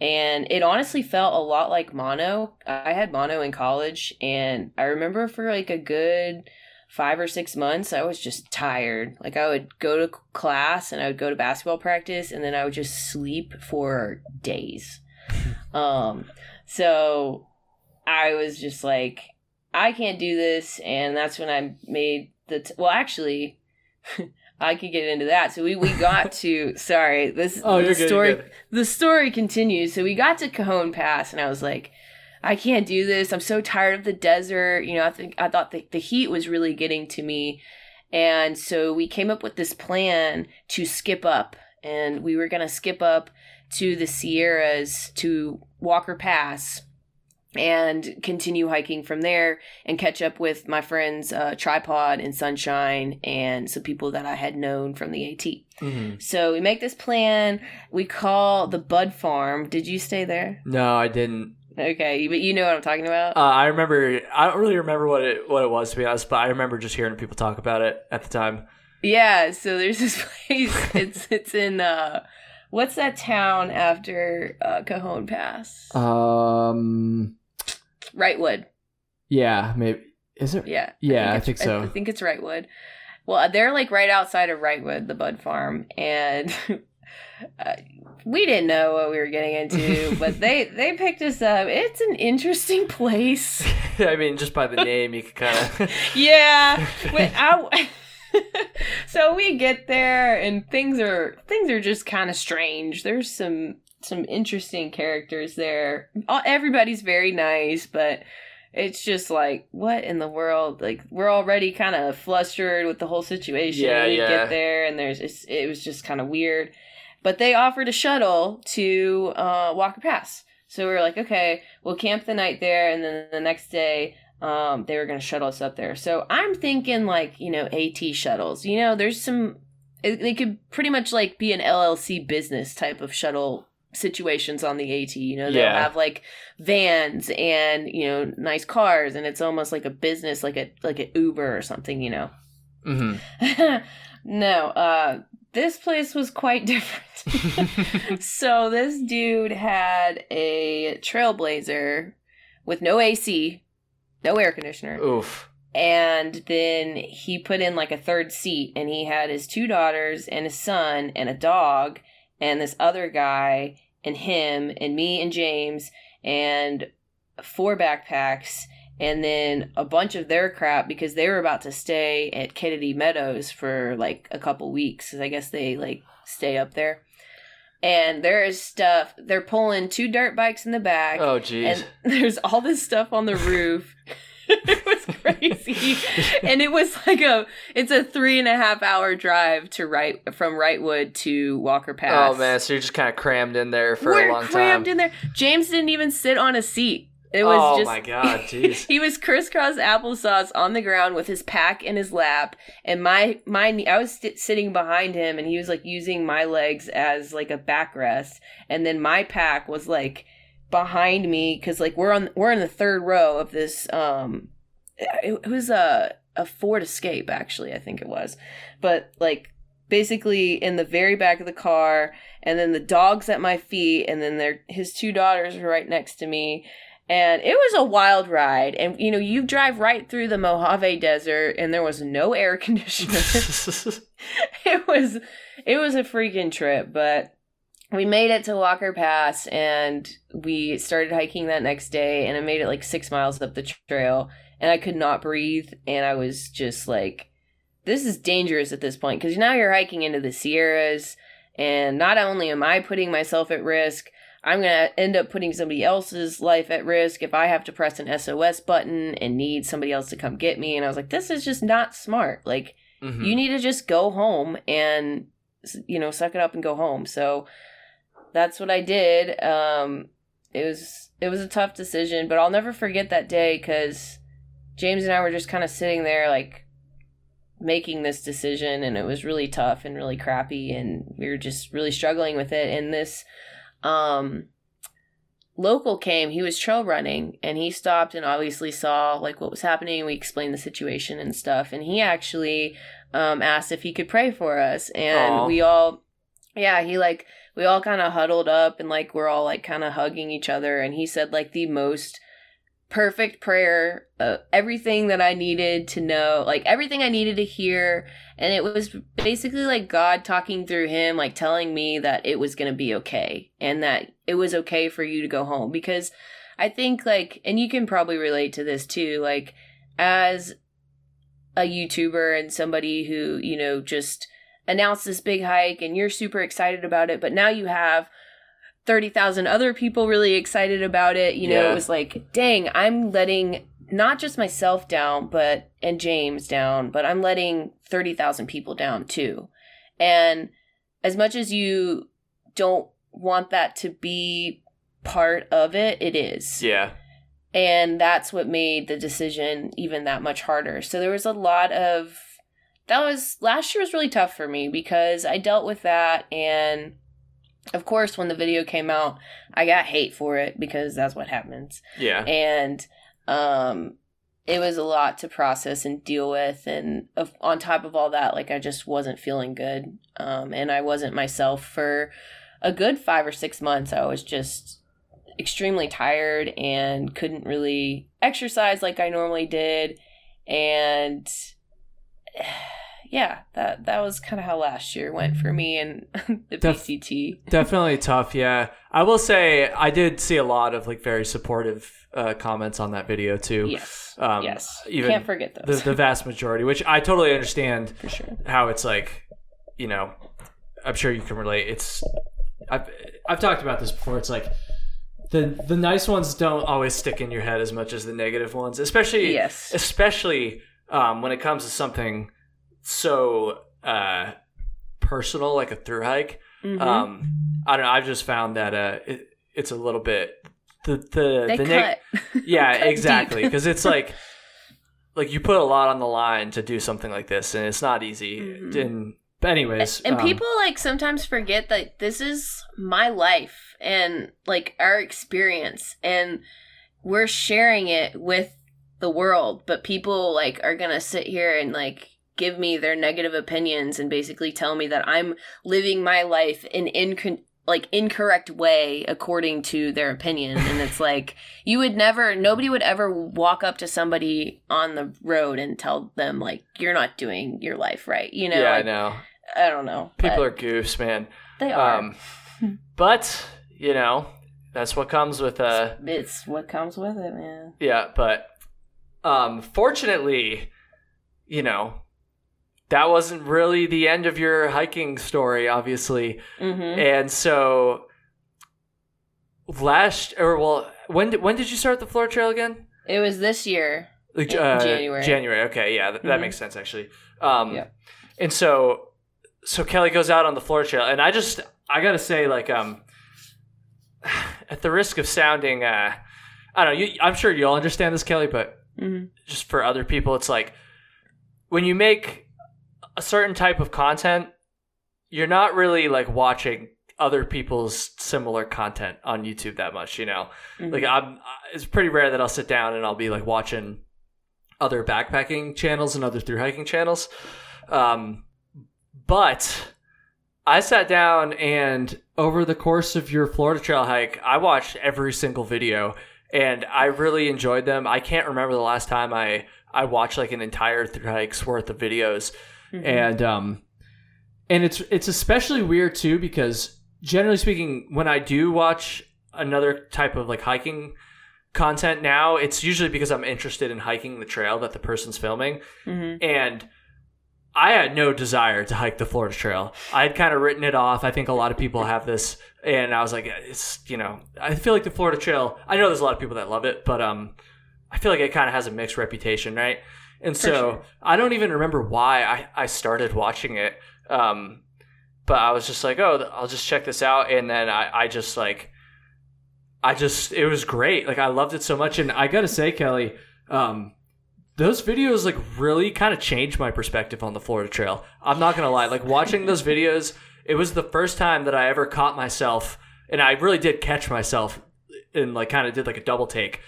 Speaker 2: And it honestly felt a lot like mono. I had mono in college and I remember for like a good five or six months, I was just tired. Like I would go to class and I would go to basketball practice and then I would just sleep for days. um, so I was just like, I can't do this. And that's when I made the, t- well, actually, I could get into that. So we, we got to sorry, this
Speaker 1: Oh,
Speaker 2: the
Speaker 1: good,
Speaker 2: story the story continues. So we got to Cajon Pass and I was like, I can't do this. I'm so tired of the desert. You know, I think I thought the, the heat was really getting to me. And so we came up with this plan to skip up and we were gonna skip up to the Sierras to Walker Pass and continue hiking from there and catch up with my friends uh, Tripod and Sunshine and some people that I had known from the AT.
Speaker 1: Mhm.
Speaker 2: So we make this plan. We call the Bud Farm. Did you stay there?
Speaker 1: No, I didn't.
Speaker 2: Okay, but you know what I'm talking about.
Speaker 1: Uh, I remember. I don't really remember what it what it was to be honest, but I remember just hearing people talk about it at the time.
Speaker 2: yeah. So there's this place. it's it's in uh, what's that town after uh, Cajon Pass?
Speaker 1: Um.
Speaker 2: Wrightwood.
Speaker 1: Yeah. Maybe. Is it?
Speaker 2: Yeah.
Speaker 1: Yeah, I
Speaker 2: it's-
Speaker 1: think so.
Speaker 2: I think it's Wrightwood. Well, they're like right outside of Wrightwood, the Bud Farm, and uh, we didn't know what we were getting into, but they they picked us up. It's an interesting place.
Speaker 1: I mean, just by the name, you could kind of.
Speaker 2: yeah. Wait, I, so we get there and things are things are just kind of strange. There's some some interesting characters there. All- Everybody's very nice, but it's just like what in the world? Like we're already kind of flustered with the whole situation.
Speaker 1: Yeah,
Speaker 2: we
Speaker 1: yeah.
Speaker 2: get there and there's it's, it was just kind of weird. But they offered a shuttle to uh, Walker Pass. So we were like, okay, we'll camp the night there, and then the next day um, they were going to shuttle us up there. So I'm thinking like, you know, AT shuttles. You know, there's some, it, they could pretty much like be an LLC business type of shuttle situations on the AT. You know, they'll
Speaker 1: Yeah.
Speaker 2: have like vans and, you know, nice cars, and it's almost like a business, like a, like an Uber or something, you know.
Speaker 1: hmm
Speaker 2: no, uh, this place was quite different. so this dude had a Trailblazer with no AC, no air conditioner,
Speaker 1: Oof.
Speaker 2: and then he put in like a third seat, and he had his two daughters and his son and a dog, and this other guy and him and me and James and four backpacks and then a bunch of their crap because they were about to stay at Kennedy Meadows for like a couple weeks. 'cause I guess they like stay up there. And there is stuff. They're pulling two dirt bikes in the back,
Speaker 1: Oh, jeez.
Speaker 2: and there's all this stuff on the roof. it was crazy, and it was like a it's a three and a half hour drive to right from Wrightwood to Walker oh, Pass.
Speaker 1: Oh man, so you're just kind of crammed in there for
Speaker 2: We're
Speaker 1: a long
Speaker 2: crammed
Speaker 1: time.
Speaker 2: in there. James didn't even sit on a seat. It was
Speaker 1: oh
Speaker 2: just
Speaker 1: my god, jeez.
Speaker 2: he was crisscross applesauce on the ground with his pack in his lap, and my my knee- I was st- sitting behind him, and he was like using my legs as like a backrest, and then my pack was like behind me because like we're on we're in the third row of this um it, it was a a Ford Escape actually I think it was, but like basically in the very back of the car, and then the dogs at my feet, and then their his two daughters were right next to me. And it was a wild ride. And you know you drive right through the mojave desert and there was no air conditioner. It was it was a freaking trip but we made it to walker pass and we started hiking that next day and i made it like six miles up the trail and i could not breathe and i was just like this is dangerous at this point because now you're hiking into the sierras and not only am i putting myself at risk I'm going to end up putting somebody else's life at risk if I have to press an SOS button and need somebody else to come get me. And I was like, this is just not smart. Like,
Speaker 1: Mhm.
Speaker 2: you need to just go home and, you know, suck it up and go home. So that's what I did. Um, it was, it was a tough decision, but I'll never forget that day because James and I were just kind of sitting there, like, making this decision and it was really tough and really crappy and we were just really struggling with it and this um local came, he was trail running and he stopped and obviously saw like what was happening. We explained the situation and stuff. And he actually um, asked if he could pray for us. And
Speaker 1: Aw.
Speaker 2: we all, yeah, he like, we all kind of huddled up and like we're all like kind of hugging each other. And he said like the most perfect prayer, uh, everything that I needed to know, like everything I needed to hear. And it was basically like God talking through him, like telling me that it was going to be okay and that it was okay for you to go home. Because I think, like, and you can probably relate to this too, like, as a YouTuber and somebody who, you know, just announced this big hike and you're super excited about it, but now you have 30,000 other people really excited about it. You know,
Speaker 1: Yeah.
Speaker 2: it was like, dang, I'm letting not just myself down, but and James down, but I'm letting 30,000 people down too. And as much as you don't want that to be part of it, it is.
Speaker 1: Yeah.
Speaker 2: And that's what made the decision even that much harder. So there was a lot of that was last year was really tough for me because I dealt with that and of course when the video came out, I got hate for it because that's what happens.
Speaker 1: Yeah.
Speaker 2: And um it was a lot to process and deal with and of, on top of all that like I just wasn't feeling good. Um and I wasn't myself for a good 5 or 6 months. I was just extremely tired and couldn't really exercise like I normally did and yeah, that that was kind of how last year went for me and the
Speaker 1: Def-
Speaker 2: PCT.
Speaker 1: Definitely tough, yeah. I will say I did see a lot of like very supportive uh, comments on that video too.
Speaker 2: Yes.
Speaker 1: Um,
Speaker 2: yes.
Speaker 1: even
Speaker 2: Can't forget
Speaker 1: The,
Speaker 2: those.
Speaker 1: the vast majority, which I totally understand
Speaker 2: for sure.
Speaker 1: how it's like, you know, I'm sure you can relate. It's I've I've talked about this before. It's like the the nice ones don't always stick in your head as much as the negative ones, especially
Speaker 2: Yes.
Speaker 1: especially um, when it comes to something so uh, personal like a through hike.
Speaker 2: Mhm.
Speaker 1: Um, I don't know. I've just found that uh, it, it's a little bit the the
Speaker 2: they
Speaker 1: the
Speaker 2: cut.
Speaker 1: yeah exactly because it's like like you put a lot on the line to do something like this and it's not easy.
Speaker 2: Mhm.
Speaker 1: And but anyways,
Speaker 2: and
Speaker 1: um,
Speaker 2: people like sometimes forget that this is my life and like our experience and we're sharing it with the world but people like are gonna sit here and like give me their negative opinions and basically tell me that i'm living my life in in like incorrect way according to their opinion and it's like you would never nobody would ever walk up to somebody on the road and tell them like you're not doing your life right you know
Speaker 1: yeah, I know
Speaker 2: I don't know.
Speaker 1: people are goofs, man.
Speaker 2: they are.
Speaker 1: Um, but you know that's what comes with uh
Speaker 2: it's what comes with it, man.
Speaker 1: yeah. But um, fortunately, you know. That wasn't really the end of your hiking story, obviously.
Speaker 2: Mm-hmm.
Speaker 1: And so last or well, when did when did you start the floor trail again?
Speaker 2: It was this year.
Speaker 1: Uh,
Speaker 2: January.
Speaker 1: January. Okay, yeah, th- that
Speaker 2: Mhm.
Speaker 1: makes sense actually. Um,
Speaker 2: Yeah.
Speaker 1: And so, so Kelly goes out on the floor trail, and I just I gotta say, like, um, at the risk of sounding, uh, I don't know, you, I'm sure you all understand this, Kelly, but
Speaker 2: Mm-hmm.
Speaker 1: just for other people, it's like when you make a certain type of content, you're not really like watching other people's similar content on YouTube that much, you know.
Speaker 2: Mm-hmm.
Speaker 1: Like I'm, it's pretty rare that I'll sit down and I'll be like watching other backpacking channels and other through hiking channels. Um, but I sat down and over the course of your Florida Trail hike, I watched every single video and I really enjoyed them. I can't remember the last time I I watched like an entire through hike's worth of videos,
Speaker 2: Mhm.
Speaker 1: and um, and it's it's especially weird too because generally speaking, when I do watch another type of like hiking content now, it's usually because I'm interested in hiking the trail that the person's filming,
Speaker 2: Mhm.
Speaker 1: and I had no desire to hike the Florida Trail. I had kind of written it off. I think a lot of people have this, and I was like, it's you know, I feel like the Florida Trail. I know there's a lot of people that love it, but um, I feel like it kind of has a mixed reputation, right? And so
Speaker 2: sure.
Speaker 1: I don't even remember why I I started watching it. Um, but I was just like, oh, I'll just check this out, and then I I just like. I just it was great. Like I loved it so much and I got to say Kelly, um those videos like really kind of changed my perspective on the Florida Trail. I'm not going to lie. Like watching those videos, it was the first time that I ever caught myself and I really did catch myself and like kind of did like a double take,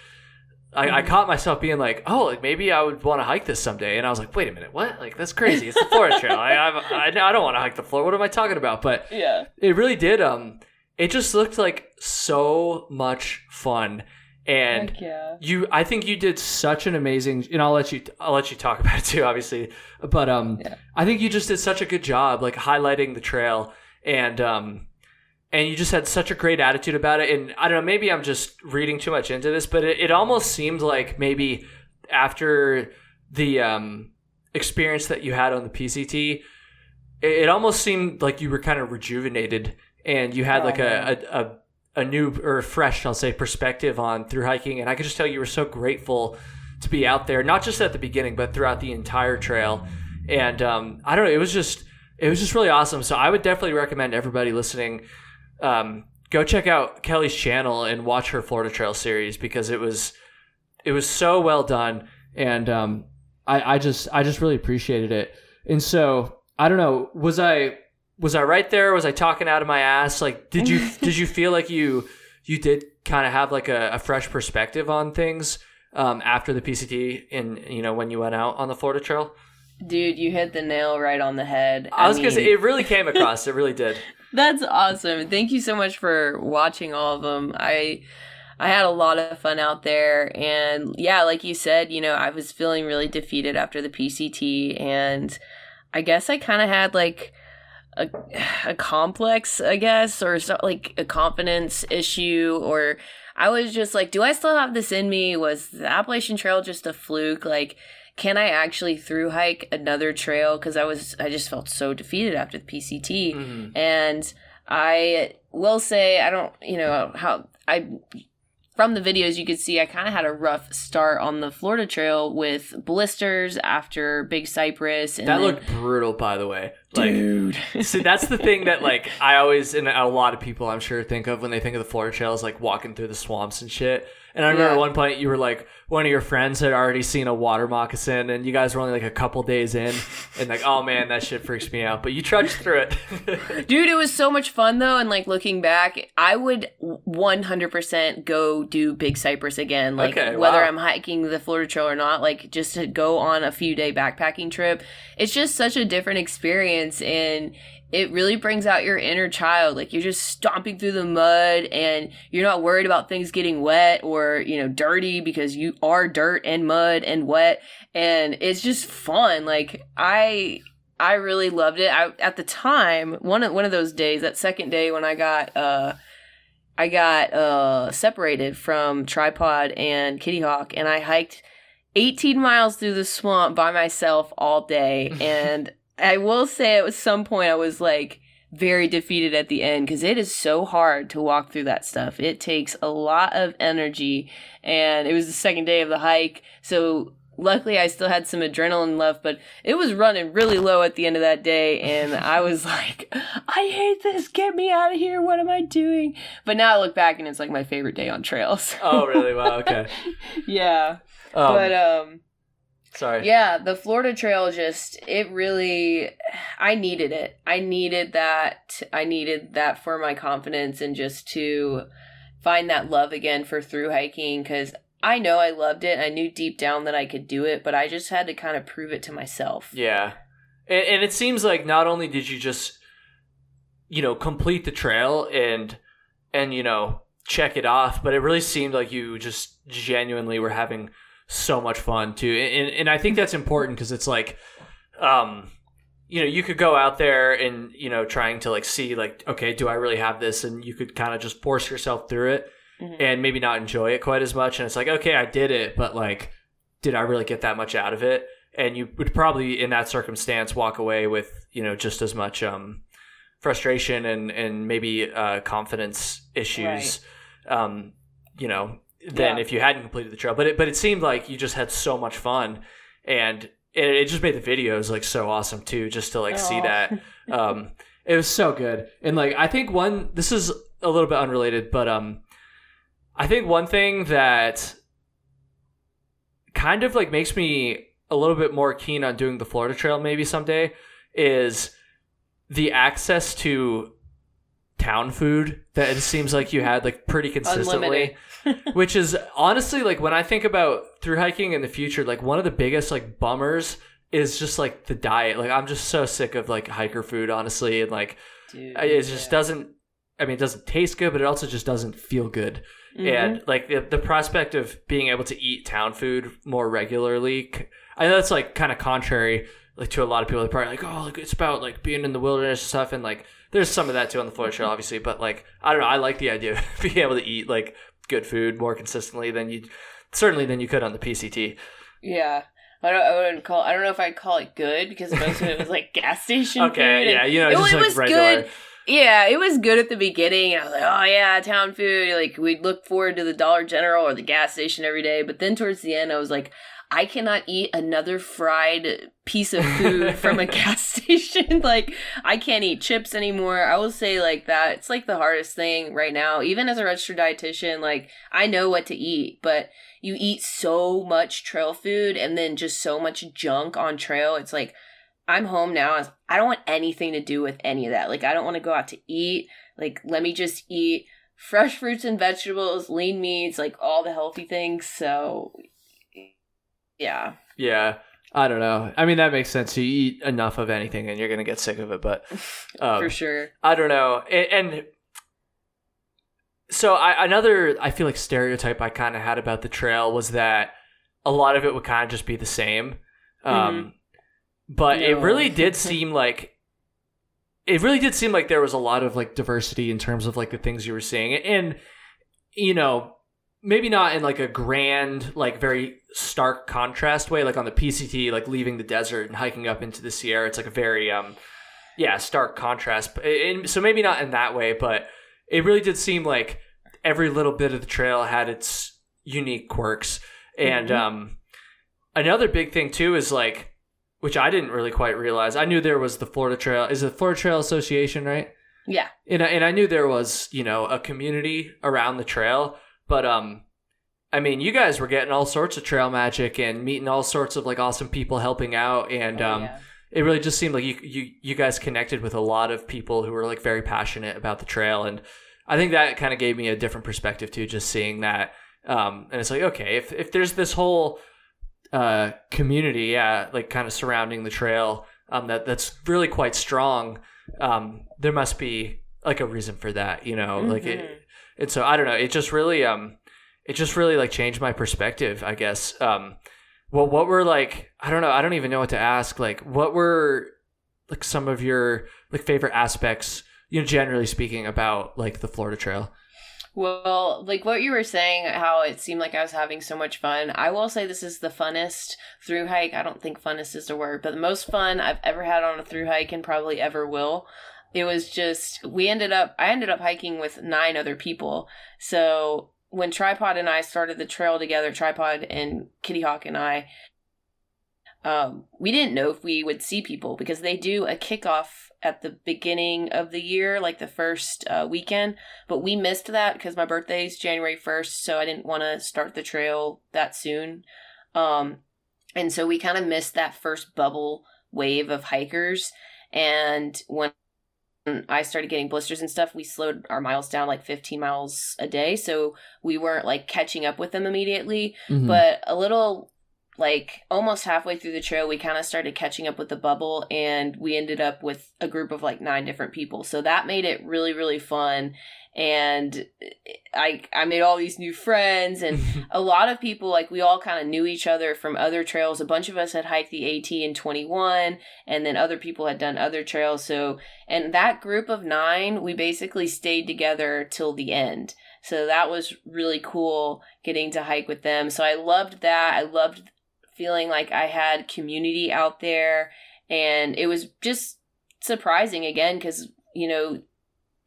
Speaker 1: I,
Speaker 2: Mm-hmm.
Speaker 1: I caught myself being like, oh, like maybe I would want to hike this someday. And I was like, wait a minute, what? Like that's crazy. It's the Florida Trail. I, I I don't want to hike the floor. What am I talking about? But
Speaker 2: Yeah.
Speaker 1: it really did. Um, it just looked like so much fun, and
Speaker 2: yeah.
Speaker 1: you. I think you did such an amazing. And I'll let you. I'll let you talk about it too, obviously. But um,
Speaker 2: Yeah.
Speaker 1: I think you just did such a good job, like highlighting the trail, and um, and you just had such a great attitude about it. And I don't know, maybe I'm just reading too much into this, but it, it almost seemed like maybe after the um experience that you had on the PCT, it, it almost seemed like you were kind of rejuvenated and you had
Speaker 2: Oh,
Speaker 1: like a, a, a a new or fresh, I'll say, perspective on through hiking. And I could just tell you were so grateful to be out there, not just at the beginning, but throughout the entire trail. And um, I don't know, it was just it was just really awesome. So I would definitely recommend everybody listening um, go check out Kelly's channel and watch her Florida Trail series because it was it was so well done and um, I, I just I just really appreciated it. And so I don't know, was I was I right there? Was I talking out of my ass? Like, did you did you feel like you you did kind of have like a, a fresh perspective on things um, after the PCT and you know when you went out on the Florida Trail?
Speaker 2: Dude, you hit the nail right on the head.
Speaker 1: I was gonna say it really came across. it really did.
Speaker 2: That's awesome. Thank you so much for watching all of them. I I had a lot of fun out there and yeah, like you said, you know, I was feeling really defeated after the PCT and I guess I kind of had like a, a complex, I guess, or so, like a confidence issue or I was just like, do I still have this in me? Was the Appalachian Trail just a fluke? Like can I actually through hike another trail? Because I was, I just felt so defeated after the PCT.
Speaker 1: Mhm.
Speaker 2: And I will say, I don't, you know, how I, from the videos you could see, I kind of had a rough start on the Florida Trail with blisters after Big Cypress. And
Speaker 1: That
Speaker 2: then-
Speaker 1: looked brutal, by the way. Like,
Speaker 2: dude.
Speaker 1: so that's the thing that like I always and a lot of people I'm sure think of when they think of the Florida Trail is like walking through the swamps and shit. And I remember
Speaker 2: Yeah.
Speaker 1: at one point you were like one of your friends had already seen a water moccasin and you guys were only like a couple days in and like oh man that shit freaks me out. But you trudged through it.
Speaker 2: Dude, it was so much fun though, and like looking back, I would 100% go do Big Cypress again. Like
Speaker 1: Okay,
Speaker 2: whether
Speaker 1: wow.
Speaker 2: I'm hiking the Florida Trail or not, like just to go on a few day backpacking trip. It's just such a different experience, and it really brings out your inner child. Like you're just stomping through the mud, and you're not worried about things getting wet or you know dirty because you are dirt and mud and wet, and it's just fun. Like I I really loved it. I at the time, one of one of those days, that second day when I got uh I got uh separated from Tripod and Kitty Hawk and I hiked 18 miles through the swamp by myself all day and I will say at some point I was like very defeated at the end because it is so hard to walk through that stuff. It takes a lot of energy and it was the second day of the hike. So luckily I still had some adrenaline left, but it was running really low at the end of that day. And I was like, I hate this. Get me out of here. What am I doing? But now I look back and it's like my favorite day on trails.
Speaker 1: oh really? Wow. Okay.
Speaker 2: yeah.
Speaker 1: Um,
Speaker 2: but, um,
Speaker 1: sorry.
Speaker 2: yeah, the Florida Trail just it really I needed it. I needed that I needed that for my confidence and just to find that love again for through hiking cuz I know I loved it. I knew deep down that I could do it, but I just had to kind of prove it to myself.
Speaker 1: Yeah. And, and it seems like not only did you just, you know, complete the trail and, and, you know, check it off, but it really seemed like you just genuinely were having so much fun too. And, and I think that's important because it's like, um, you know, you could go out there and, you know, trying to like see like, okay, do I really have this? And you could kind of just force yourself through it
Speaker 2: Mhm.
Speaker 1: and maybe not enjoy it quite as much. And it's like, okay, I did it, but like, did I really get that much out of it? And you would probably, in that circumstance, walk away with you know just as much um, frustration and and maybe uh, confidence issues, um, you know, than
Speaker 2: Yeah.
Speaker 1: if you hadn't completed the trail. But it but it seemed like you just had so much fun, and it, it just made the videos like so awesome too, just to like see that. Um, it was so good, and like I think one this is a little bit unrelated, but um, I think one thing that kind of like makes me a little bit more keen on doing the Florida Trail maybe someday is the access to town food that it seems like you had like pretty consistently. Which is honestly like when I think about through hiking in the future, like one of the biggest like bummers is just like the diet. Like I'm just so sick of like hiker food, honestly, and like
Speaker 2: Dude,
Speaker 1: it just
Speaker 2: yeah.
Speaker 1: doesn't. I mean, it doesn't taste good, but it also just doesn't feel good.
Speaker 2: Mhm.
Speaker 1: And like the, the prospect of being able to eat town food more regularly, I know that's like kind of contrary like to a lot of people. They're probably like, oh, like it's about like being in the wilderness and stuff, and like there's some of that too on the Florida Trail, mm-hmm. obviously. But like I don't know, I like the idea of being able to eat like good food more consistently than you certainly than you could on the PCT.
Speaker 2: Yeah. I don't. I wouldn't call. I don't know if I'd call it good because most of it was like gas station.
Speaker 1: Okay,
Speaker 2: and
Speaker 1: yeah, you know,
Speaker 2: it,
Speaker 1: just
Speaker 2: it
Speaker 1: like
Speaker 2: was
Speaker 1: regular.
Speaker 2: good. Yeah, it was good at the beginning. And I was like, oh yeah, town food. Like we'd look forward to the Dollar General or the gas station every day. But then towards the end, I was like, I cannot eat another fried piece of food from a gas station. like I can't eat chips anymore. I will say like that. It's like the hardest thing right now. Even as a registered dietitian, like I know what to eat, but you eat so much trail food and then just so much junk on trail. It's like I'm home now. I don't want anything to do with any of that. Like I don't want to go out to eat. Like let me just eat fresh fruits and vegetables, lean meats, like all the healthy things. So yeah.
Speaker 1: Yeah. I don't know. I mean, that makes sense. You eat enough of anything and you're going to get sick of it. But um,
Speaker 2: For sure.
Speaker 1: I don't know. And, and so I, another, I feel like stereotype I kind of had about the trail was that a lot of it would kind of just be the same. Um, But it really did seem like it really did seem like there was a lot of like diversity in terms of like the things you were seeing, and you know maybe not in like a grand like very stark contrast way like on the PCT like leaving the desert and hiking up into the Sierra. It's like a very um yeah stark contrast. But- and so maybe not in that way but it really did seem like every little bit of the trail had its unique quirks. And
Speaker 2: Mhm.
Speaker 1: um another big thing too is like which I didn't really quite realize. I knew there was the Florida Trail. Is it Florida Trail Association right?
Speaker 2: Yeah.
Speaker 1: and I, and I knew there was you know a community around the trail but um I mean you guys were getting all sorts of trail magic and meeting all sorts of like awesome people helping out and
Speaker 2: Oh,
Speaker 1: um
Speaker 2: yeah.
Speaker 1: it really just seemed like you you you guys connected with a lot of people who were like very passionate about the trail and I think that kind of gave me a different perspective too just seeing that um and it's like okay if if there's this whole uh community yeah like kind of surrounding the trail um that that's really quite strong um there must be like a reason for that you know like
Speaker 2: Mhm.
Speaker 1: it and so I don't know it just really um it just really like changed my perspective I guess um well what were like I don't know I don't even know what to ask like what were like some of your like favorite aspects you know generally speaking about like the Florida Trail
Speaker 2: Well, like what you were saying, how it seemed like I was having so much fun. I will say this is the funnest through hike. I don't think funnest is the word, but the most fun I've ever had on a through hike and probably ever will. It was just we ended up I ended up hiking with nine other people. So when Tripod and I started the trail together, Tripod and Kitty Hawk and I, um, we didn't know if we would see people because they do a kickoff at the beginning of the year, like the first uh, weekend. But we missed that because my birthday is January 1st, so I didn't want to start the trail that soon. Um, and so we kind of missed that first bubble wave of hikers. And when I started getting blisters and stuff, we slowed our miles down like 15 miles a day. So we weren't like catching up with them immediately.
Speaker 1: Mm-hmm.
Speaker 2: But a little like almost halfway through the trail we kind of started catching up with the bubble and we ended up with a group of like nine different people. So that made it really really fun and i i made all these new friends and a lot of people like we all kind of knew each other from other trails. A bunch of us had hiked the AT in 21 and then other people had done other trails. So and that group of nine we basically stayed together till the end. So that was really cool getting to hike with them. So i loved that. I loved feeling like I had community out there. And it was just surprising again because, you know,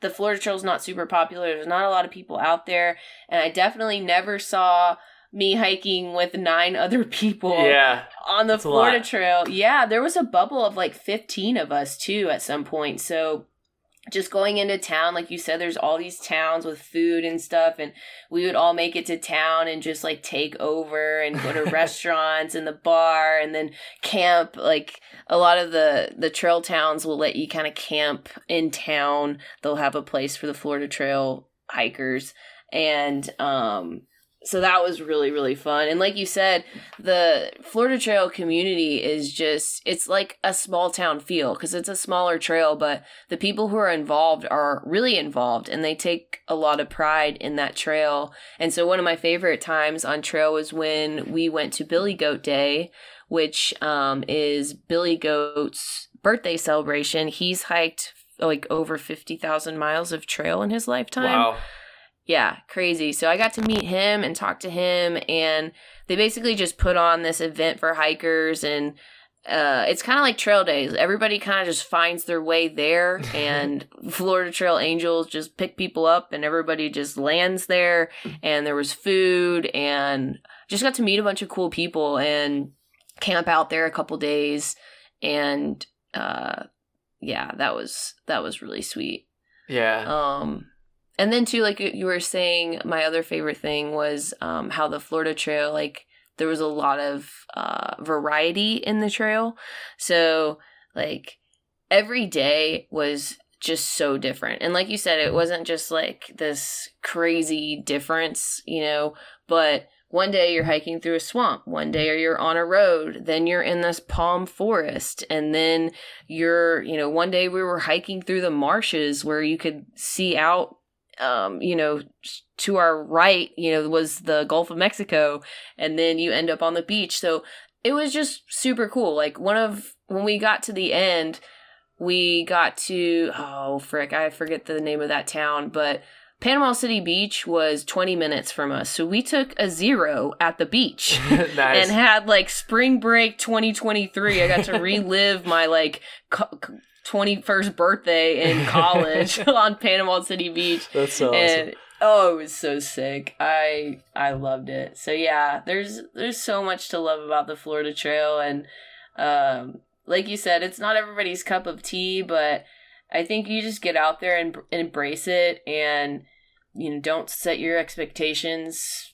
Speaker 2: the Florida Trail is not super popular. There's not a lot of people out there. And I definitely never saw me hiking with nine other people
Speaker 1: yeah
Speaker 2: on the Florida. Trail. Yeah, there was a bubble of like 15 of us too at some point. So just going into town like you said there's all these towns with food and stuff and we would all make it to town and just like take over and go to restaurants and the bar and then camp like a lot of the the trail towns will let you kind of camp in town. They'll have a place for the florida trail hikers. And um so that was really really fun. And like you said the florida trail community is just it's like a small town feel because it's a smaller trail but the people who are involved are really involved and they take a lot of pride in that trail. And so one of my favorite times on trail was when we went to billy goat day which um, is billy goat's birthday celebration. He's hiked like over 50,000 miles of trail in his lifetime.
Speaker 1: Wow.
Speaker 2: Yeah, crazy. So I got to meet him and talk to him, and they basically just put on this event for hikers, and uh, it's kind of like trail days. Everybody kind of just finds their way there, and Florida Trail Angels just pick people up, and everybody just lands there. And there was food, and just got to meet a bunch of cool people and camp out there a couple days, and uh, yeah, that was that was really sweet.
Speaker 1: Yeah.
Speaker 2: Um, and then too, like you were saying, my other favorite thing was um, how the Florida Trail, like there was a lot of uh, variety in the trail. So like every day was just so different. And like you said, it wasn't just like this crazy difference, you know, but one day you're hiking through a swamp, one day you're on a road, then you're in this palm forest, and then you're, you know, one day we were hiking through the marshes where you could see out um, you know, to our right, you know, was the Gulf of Mexico, and then you end up on the beach. So it was just super cool. Like one of when we got to the end, we got to oh frick, I forget the name of that town, but Panama City Beach was 20 minutes from us. So we took a zero at the beach
Speaker 1: nice.
Speaker 2: and had like spring break 2023. I got to relive my like co- 21st birthday in college on Panama City Beach.
Speaker 1: That's so awesome.
Speaker 2: And oh, it was so sick. I I loved it. So yeah, there's there's so much to love about the Florida Trail and um like you said, it's not everybody's cup of tea, but I think you just get out there and, and embrace it and you know, don't set your expectations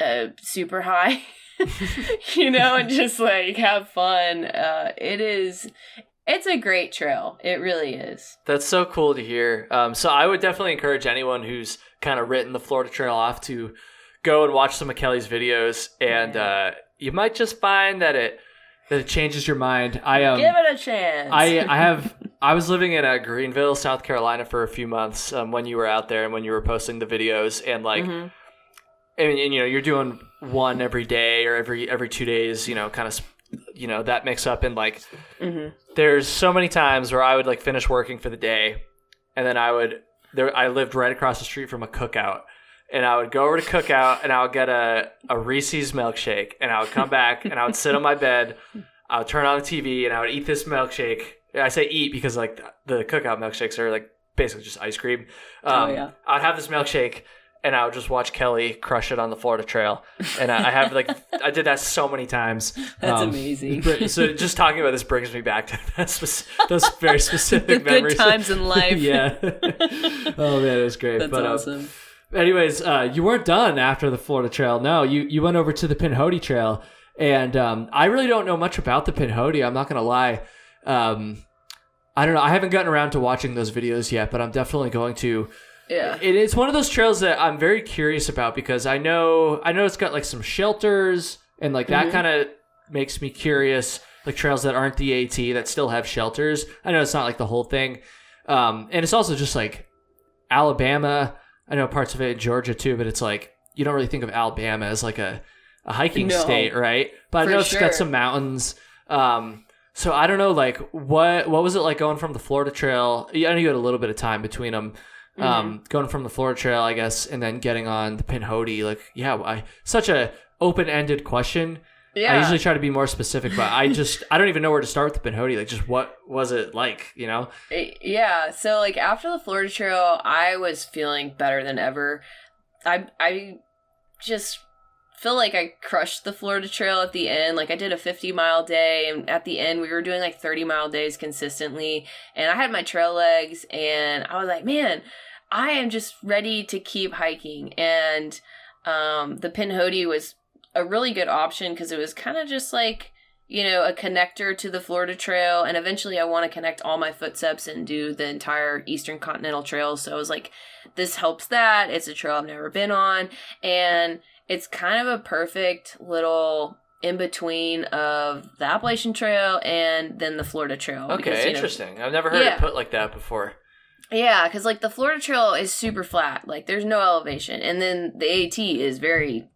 Speaker 2: uh super high. you know, and just like have fun. Uh it is it's a great trail. It really is.
Speaker 1: That's so cool to hear. Um, so I would definitely encourage anyone who's kind of written the Florida Trail off to go and watch some of Kelly's videos, and
Speaker 2: Yeah.
Speaker 1: uh, you might just find that it that it changes your mind. I um,
Speaker 2: Give it a chance.
Speaker 1: I I have I was living in uh, Greenville, South Carolina for a few months um, when you were out there and when you were posting the videos and like
Speaker 2: Mhm.
Speaker 1: and, and you know you're doing one every day or every every two days you know kind of you know that mix up and like
Speaker 2: Mhm.
Speaker 1: There's so many times where I would like finish working for the day and then I would there I lived right across the street from a cookout and I would go over to cookout and I would get a, a Reese's milkshake and I would come back and I would sit on my bed I would turn on the TV and I would eat this milkshake I say eat because like the cookout milkshakes are like basically just ice cream um,
Speaker 2: Oh, yeah.
Speaker 1: I'd have this milkshake and I would just watch Kelly crush it on the Florida Trail and I, I have like I did that so many times
Speaker 2: That's
Speaker 1: Um,
Speaker 2: amazing.
Speaker 1: so just talking about this brings me back to that spec- those very specific memories.
Speaker 2: good times in life.
Speaker 1: yeah. oh man, it was great.
Speaker 2: That's
Speaker 1: but, um,
Speaker 2: awesome.
Speaker 1: anyways, uh, you weren't done after the Florida Trail. No, you you went over to the Pinhoti Trail, and um, I really don't know much about the Pinhoti. I'm not gonna lie. Um, I don't know. I haven't gotten around to watching those videos yet, but I'm definitely going to.
Speaker 2: Yeah.
Speaker 1: It is one of those trails that I'm very curious about because I know I know it's got like some shelters and like that
Speaker 2: Mhm.
Speaker 1: kind of makes me curious. Like trails that aren't the AT that still have shelters. I know it's not like the whole thing, um, and it's also just like Alabama. I know parts of it in Georgia too, but it's like you don't really think of Alabama as like a a hiking
Speaker 2: No.
Speaker 1: state, right? But I know it's
Speaker 2: sure.
Speaker 1: got some mountains. Um, so I don't know, like what what was it like going from the Florida Trail? I know you had a little bit of time between them.
Speaker 2: Mm-hmm.
Speaker 1: Um, going from the Florida Trail, I guess, and then getting on the Pinhoti. Like, yeah, I such a open ended question.
Speaker 2: Yeah.
Speaker 1: I usually try to be more specific, but I just I don't even know where to start with the Pinhoti. Like, just what was it like? You know?
Speaker 2: Yeah. So like after the Florida Trail, I was feeling better than ever. I I just feel like I crushed the Florida Trail at the end. Like I did a 50 mile day, and at the end we were doing like 30 mile days consistently. And I had my trail legs, and I was like, man, I am just ready to keep hiking. And um, the Pinhoti was a really good option because it was kind of just like you know a connector to the Florida Trail, and eventually I want to connect all my footsteps and do the entire Eastern Continental Trail. So I was like, this helps that. It's a trail I've never been on, and it's kind of a perfect little in between of the Appalachian Trail and then the Florida Trail.
Speaker 1: Okay,
Speaker 2: because, you know,
Speaker 1: interesting. I've never heard
Speaker 2: Yeah.
Speaker 1: it put like that before.
Speaker 2: yeah, because like the Florida Trail is super flat, like there's no elevation, and then the AT is very,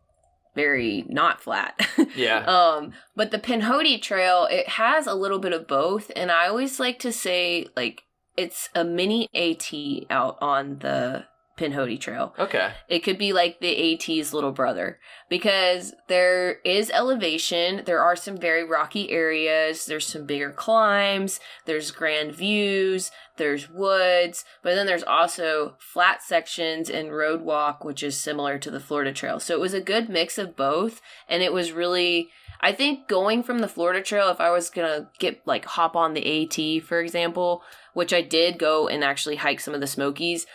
Speaker 2: very not flat.
Speaker 1: Yeah.
Speaker 2: um, but the Pinhoti Trail it has a little bit of both, and I always like to say like it's a mini AT out on the Pinhoti Trail.
Speaker 1: Okay.
Speaker 2: It could be like the AT's little brother because there is elevation. There are some very rocky areas. There's some bigger climbs. There's grand views. There's woods. But then there's also flat sections and road walk, which is similar to the Florida Trail. So it was a good mix of both. And it was really, I think going from the Florida Trail, if I was going to get like hop on the AT, for example, which I did go and actually hike some of the Smokies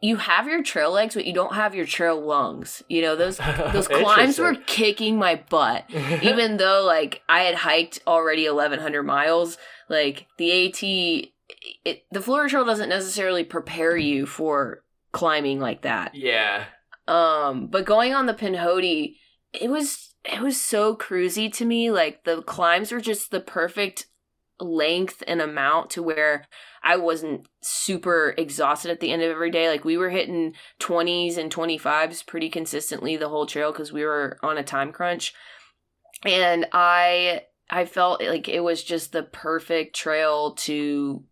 Speaker 2: you have your trail legs, but you don't have your trail lungs. You know, those those climbs were kicking my butt. Even though like I had hiked already eleven hundred miles, like the AT it, the Florida Trail doesn't necessarily prepare you for climbing like that.
Speaker 1: yeah.
Speaker 2: Um, but going on the Pinhoti, it was it was so cruisy to me. Like the climbs were just the perfect length and amount to where I wasn't super exhausted at the end of every day. Like we were hitting 20s and 25s pretty consistently the whole trail because we were on a time crunch. And I I felt like it was just the perfect trail to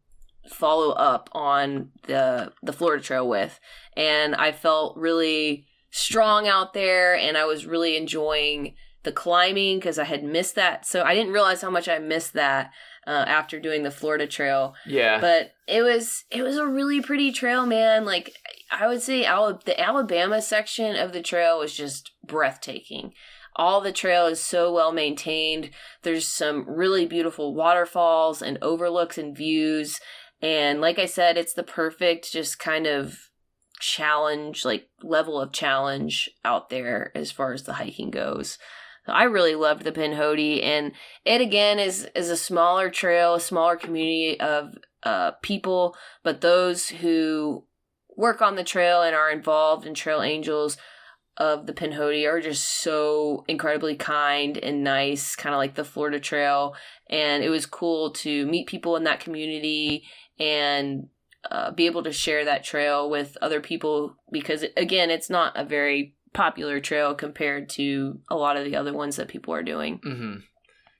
Speaker 2: follow up on the the Florida Trail with. And I felt really strong out there and I was really enjoying the climbing because I had missed that. So I didn't realize how much I missed that uh, after doing the Florida Trail.
Speaker 1: Yeah.
Speaker 2: but it was it was a really pretty trail man. Like i would say Ala- the alabama section of the trail was just breathtaking. All the trail is so well maintained. There's some really beautiful waterfalls and overlooks and views. And like i said it's the perfect just kind of challenge like level of challenge out there as far as the hiking goes I really loved the Pinhoti, and it again is is a smaller trail, a smaller community of uh, people, but those who work on the trail and are involved in Trail Angels of the Pinhoti are just so incredibly kind and nice, kind of like the Florida Trail. And it was cool to meet people in that community and uh, be able to share that trail with other people because, again, it's not a very popular trail compared to a lot of the other ones that people are doing.
Speaker 1: hmm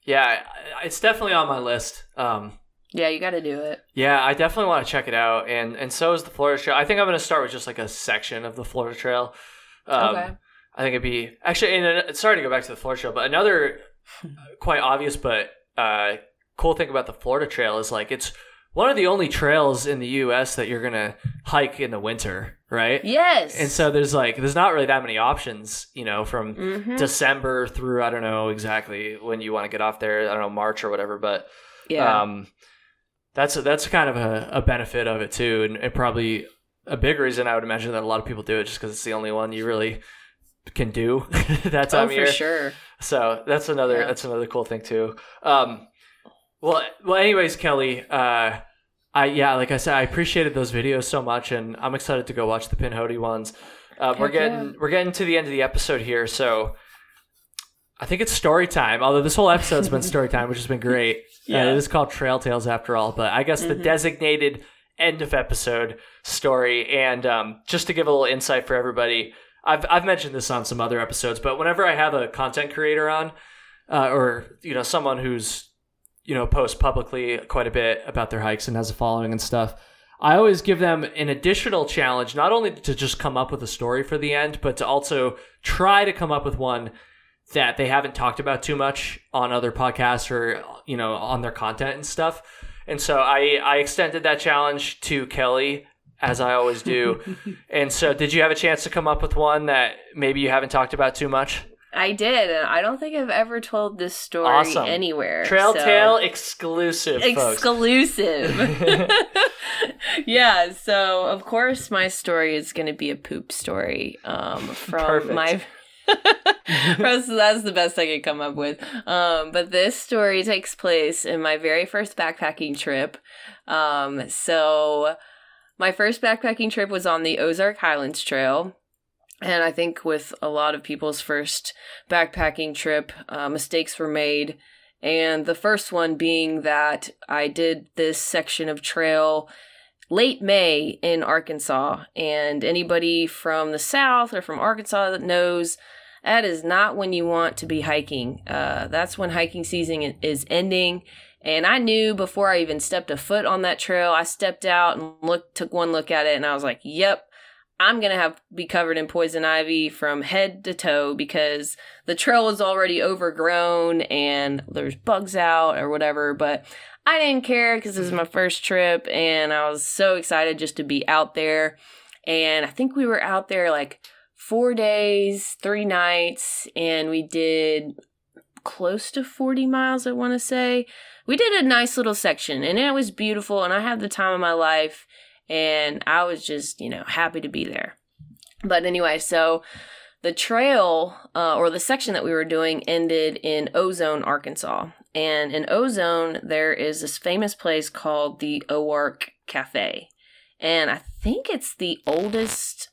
Speaker 1: Yeah, it's definitely on my list. Um,
Speaker 2: Yeah, you got to do it.
Speaker 1: yeah, I definitely want to check it out, and and so is the Florida Trail. I think I'm going to start with just like a section of the Florida Trail. Um,
Speaker 2: Okay.
Speaker 1: I think it'd be actually. And uh, sorry to go back to the Florida Trail, but another quite obvious but uh, cool thing about the Florida Trail is like it's one of the only trails in the U.S. that you're gonna hike in the winter, right?
Speaker 2: Yes.
Speaker 1: And so there's like there's not really that many options, you know, from
Speaker 2: Mhm.
Speaker 1: December through I don't know exactly when you want to get off there. I don't know March or whatever, but
Speaker 2: yeah.
Speaker 1: um, that's that's kind of a, a benefit of it too, and, and probably a big reason I would imagine that a lot of people do it just because it's the only one you really can do that
Speaker 2: oh,
Speaker 1: time
Speaker 2: for
Speaker 1: of year.
Speaker 2: sure.
Speaker 1: So that's another
Speaker 2: Yeah.
Speaker 1: that's another cool thing too. Um, well, well, anyways, Kelly, uh, I yeah, like I said, I appreciated those videos so much, and I'm excited to go watch the Pinhoti ones. Uh, we're getting we're getting to the end of the episode here, so I think it's story time. Although this whole episode's been story time, which has been great. Yeah,
Speaker 3: Yeah.
Speaker 1: it is called Trail Tales after all, but I guess the
Speaker 2: Mhm.
Speaker 1: designated end of episode story. And um, just to give a little insight for everybody, I've I've mentioned this on some other episodes, but whenever I have a content creator on, uh, or you know someone who's you know posts publicly quite a bit about their hikes and has a following and stuff. I always give them an additional challenge, not only to just come up with a story for the end, but to also try to come up with one that they haven't talked about too much on other podcasts or you know on their content and stuff. And so I I extended that challenge to Kelly as I always do. and so did you have a chance to come up with one that maybe you haven't talked about too much?
Speaker 2: I did, and I don't think I've ever told this story
Speaker 1: Awesome.
Speaker 2: anywhere.
Speaker 1: Trail
Speaker 2: so-
Speaker 1: Tale exclusive, folks.
Speaker 2: exclusive. yeah, so of course my story is going to be a poop story um, from
Speaker 1: Perfect.
Speaker 2: my. that's, that's the best I could come up with. Um, but this story takes place in my very first backpacking trip. Um, so my first backpacking trip was on the Ozark Highlands Trail. And I think with a lot of people's first backpacking trip, uh, mistakes were made. And the first one being that I did this section of trail late May in Arkansas. And anybody from the South or from Arkansas that knows that is not when you want to be hiking. Uh, that's when hiking season is ending. And I knew before I even stepped a foot on that trail, I stepped out and looked, took one look at it, and I was like, "Yep, I'm gonna have be covered in poison ivy from head to toe because the trail is already overgrown and there's bugs out or whatever." But I didn't care because this was my first trip, and I was so excited just to be out there. And I think we were out there like four days, three nights, and we did close to 40 miles, I want to say. We did a nice little section, and it was beautiful, and I had the time of my life, and I was just, you know, happy to be there. But anyway, so the trail uh, or the section that we were doing ended in Ozone, Arkansas. And in Ozone, there is this famous place called the Oark Cafe. And I think it's the oldest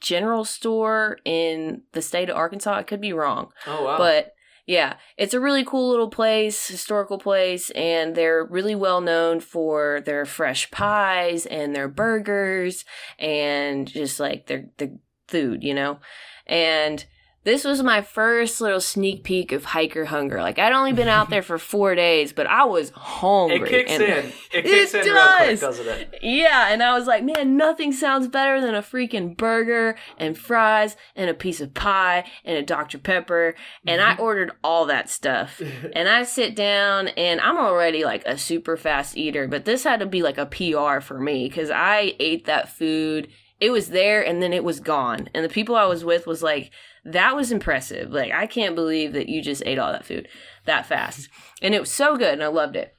Speaker 2: general store in the state of Arkansas. I could be wrong.
Speaker 1: oh wow!
Speaker 2: But yeah, it's a really cool little place, historical place, and they're really well known for their fresh pies and their burgers and just like their the food, you know. And this was my first little sneak peek of hiker hunger. Like I'd only been out there for four days, but I was hungry.
Speaker 1: it kicks in. It kicks
Speaker 2: It
Speaker 1: in real quick,
Speaker 2: does.
Speaker 1: doesn't it?
Speaker 2: yeah, and I was like, man, nothing sounds better than a freaking burger and fries and a piece of pie and a Dr. Pepper. And I mm-hmm. ordered all that stuff. and I sit down, and I'm already like a super fast eater, but this had to be like a PR for me because I ate that food. It was there and then it was gone. And the people I was with was like, that was impressive. Like, I can't believe that you just ate all that food that fast. And it was so good, and I loved it.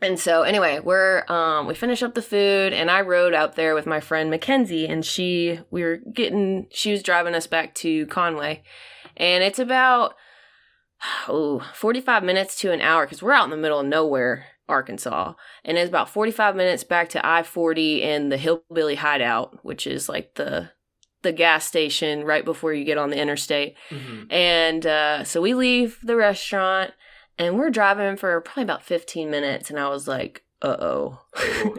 Speaker 2: And so anyway, we're um we finished up the food and I rode out there with my friend Mackenzie and she we were getting she was driving us back to Conway. And it's about oh, 45 minutes to an hour cuz we're out in the middle of nowhere, Arkansas. And it's about 45 minutes back to I-40 and the Hillbilly Hideout, which is like the the gas station right before you get on the interstate.
Speaker 1: Mhm.
Speaker 2: And uh, so we leave the restaurant and we're driving for probably about 15 minutes. And I was like, uh oh.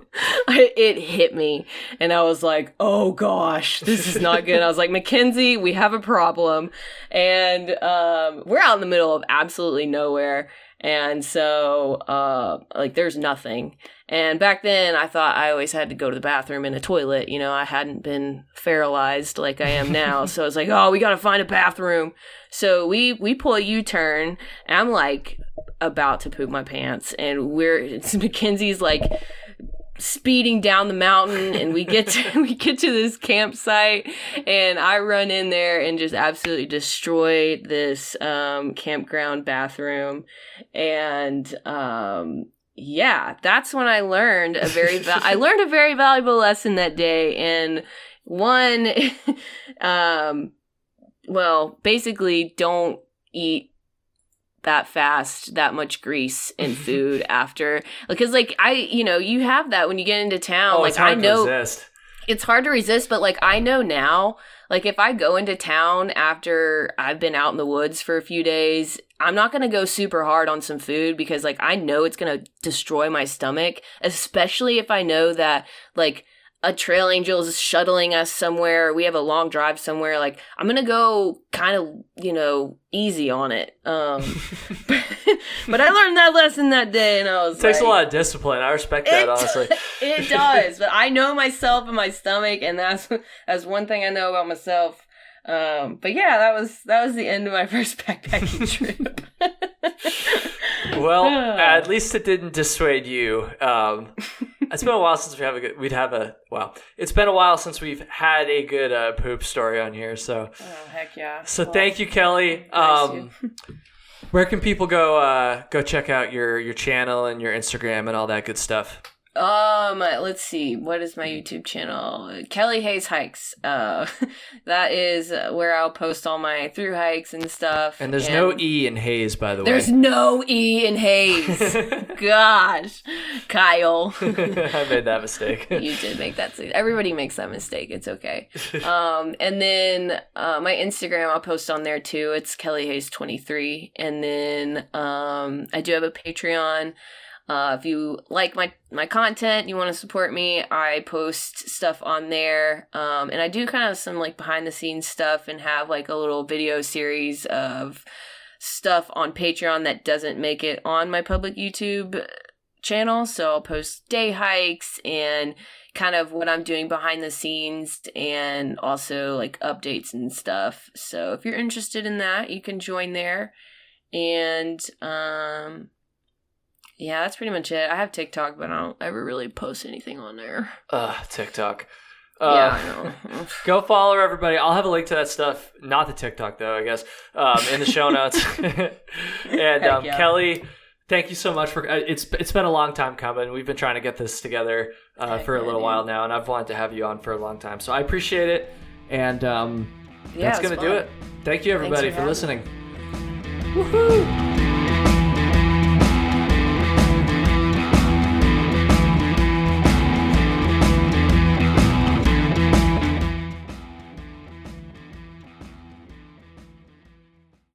Speaker 2: it hit me. And I was like, oh gosh, this is not good. I was like, Mackenzie, we have a problem. And um, we're out in the middle of absolutely nowhere. And so, uh, like, there's nothing. And back then, I thought I always had to go to the bathroom in a toilet. You know, I hadn't been feralized like I am now. so I was like, oh, we got to find a bathroom. So we we pull a U turn. I'm like about to poop my pants, and we're it's Mackenzie's like speeding down the mountain and we get to we get to this campsite and I run in there and just absolutely destroy this um campground bathroom. And um yeah that's when I learned a very val- I learned a very valuable lesson that day. And one um well basically don't eat that fast that much grease in food after because like i you know you have that when you get into town
Speaker 1: Oh,
Speaker 2: like
Speaker 1: it's hard
Speaker 2: i know
Speaker 1: to resist.
Speaker 2: it's hard to resist but like i know now like if i go into town after i've been out in the woods for a few days i'm not going to go super hard on some food because like i know it's going to destroy my stomach especially if i know that like a trail angel is shuttling us somewhere we have a long drive somewhere like i'm gonna go kind of you know easy on it um but i learned that lesson that day and i was
Speaker 1: It takes
Speaker 2: like,
Speaker 1: a lot of discipline. I respect that, honestly.
Speaker 2: it does, but I know myself and my stomach, and that's that's one thing I know about myself. Um, but yeah, that was that was the end of my first backpacking trip.
Speaker 1: Well, at least it didn't dissuade you. Um, it's been a while since we have a good. We'd have a well. It's been a while since we've had a good uh, poop story on here. So,
Speaker 2: oh heck yeah.
Speaker 1: so
Speaker 2: Well,
Speaker 1: thank you, Kelly. Um, where can people go? Uh, go check out your your channel and your Instagram and all that good stuff.
Speaker 2: Um, let's see. What is my YouTube channel? Kelly Hays Hikes. Uh, that is where I'll post all my through hikes and stuff.
Speaker 1: And there's no E in Hays, by the
Speaker 2: There's
Speaker 1: way.
Speaker 2: There's no E in Hays. Gosh, Kyle.
Speaker 1: I made that mistake.
Speaker 2: you did make that. Mistake. Everybody makes that mistake. It's okay. Um, and then uh, my Instagram, I'll post on there too. It's Kelly Hays twenty three. And then um, I do have a Patreon. Uh, if you like my my content, you want to support me, I post stuff on there, um, and I do kind of some like behind the scenes stuff, and have like a little video series of stuff on Patreon that doesn't make it on my public YouTube channel. So I'll post day hikes and kind of what I'm doing behind the scenes and also like updates and stuff. So if you're interested in that, you can join there. And um yeah, that's pretty much it. I have TikTok, but I don't ever really post anything on there.
Speaker 1: uh, TikTok.
Speaker 2: yeah,
Speaker 1: Uh,
Speaker 2: I know.
Speaker 1: Go follow everybody. I'll have a link to that stuff. Not the TikTok though, I guess. Um, in the show notes. and um,
Speaker 2: yeah.
Speaker 1: Kelly, thank you so much for. Uh, it's it's been a long time coming. We've been trying to get this together uh, for a little while now, and I've wanted to have you on for a long time. So I appreciate it. And um,
Speaker 2: Yeah,
Speaker 1: that's gonna do it. Thank you everybody
Speaker 2: for
Speaker 1: for listening.
Speaker 2: Woohoo!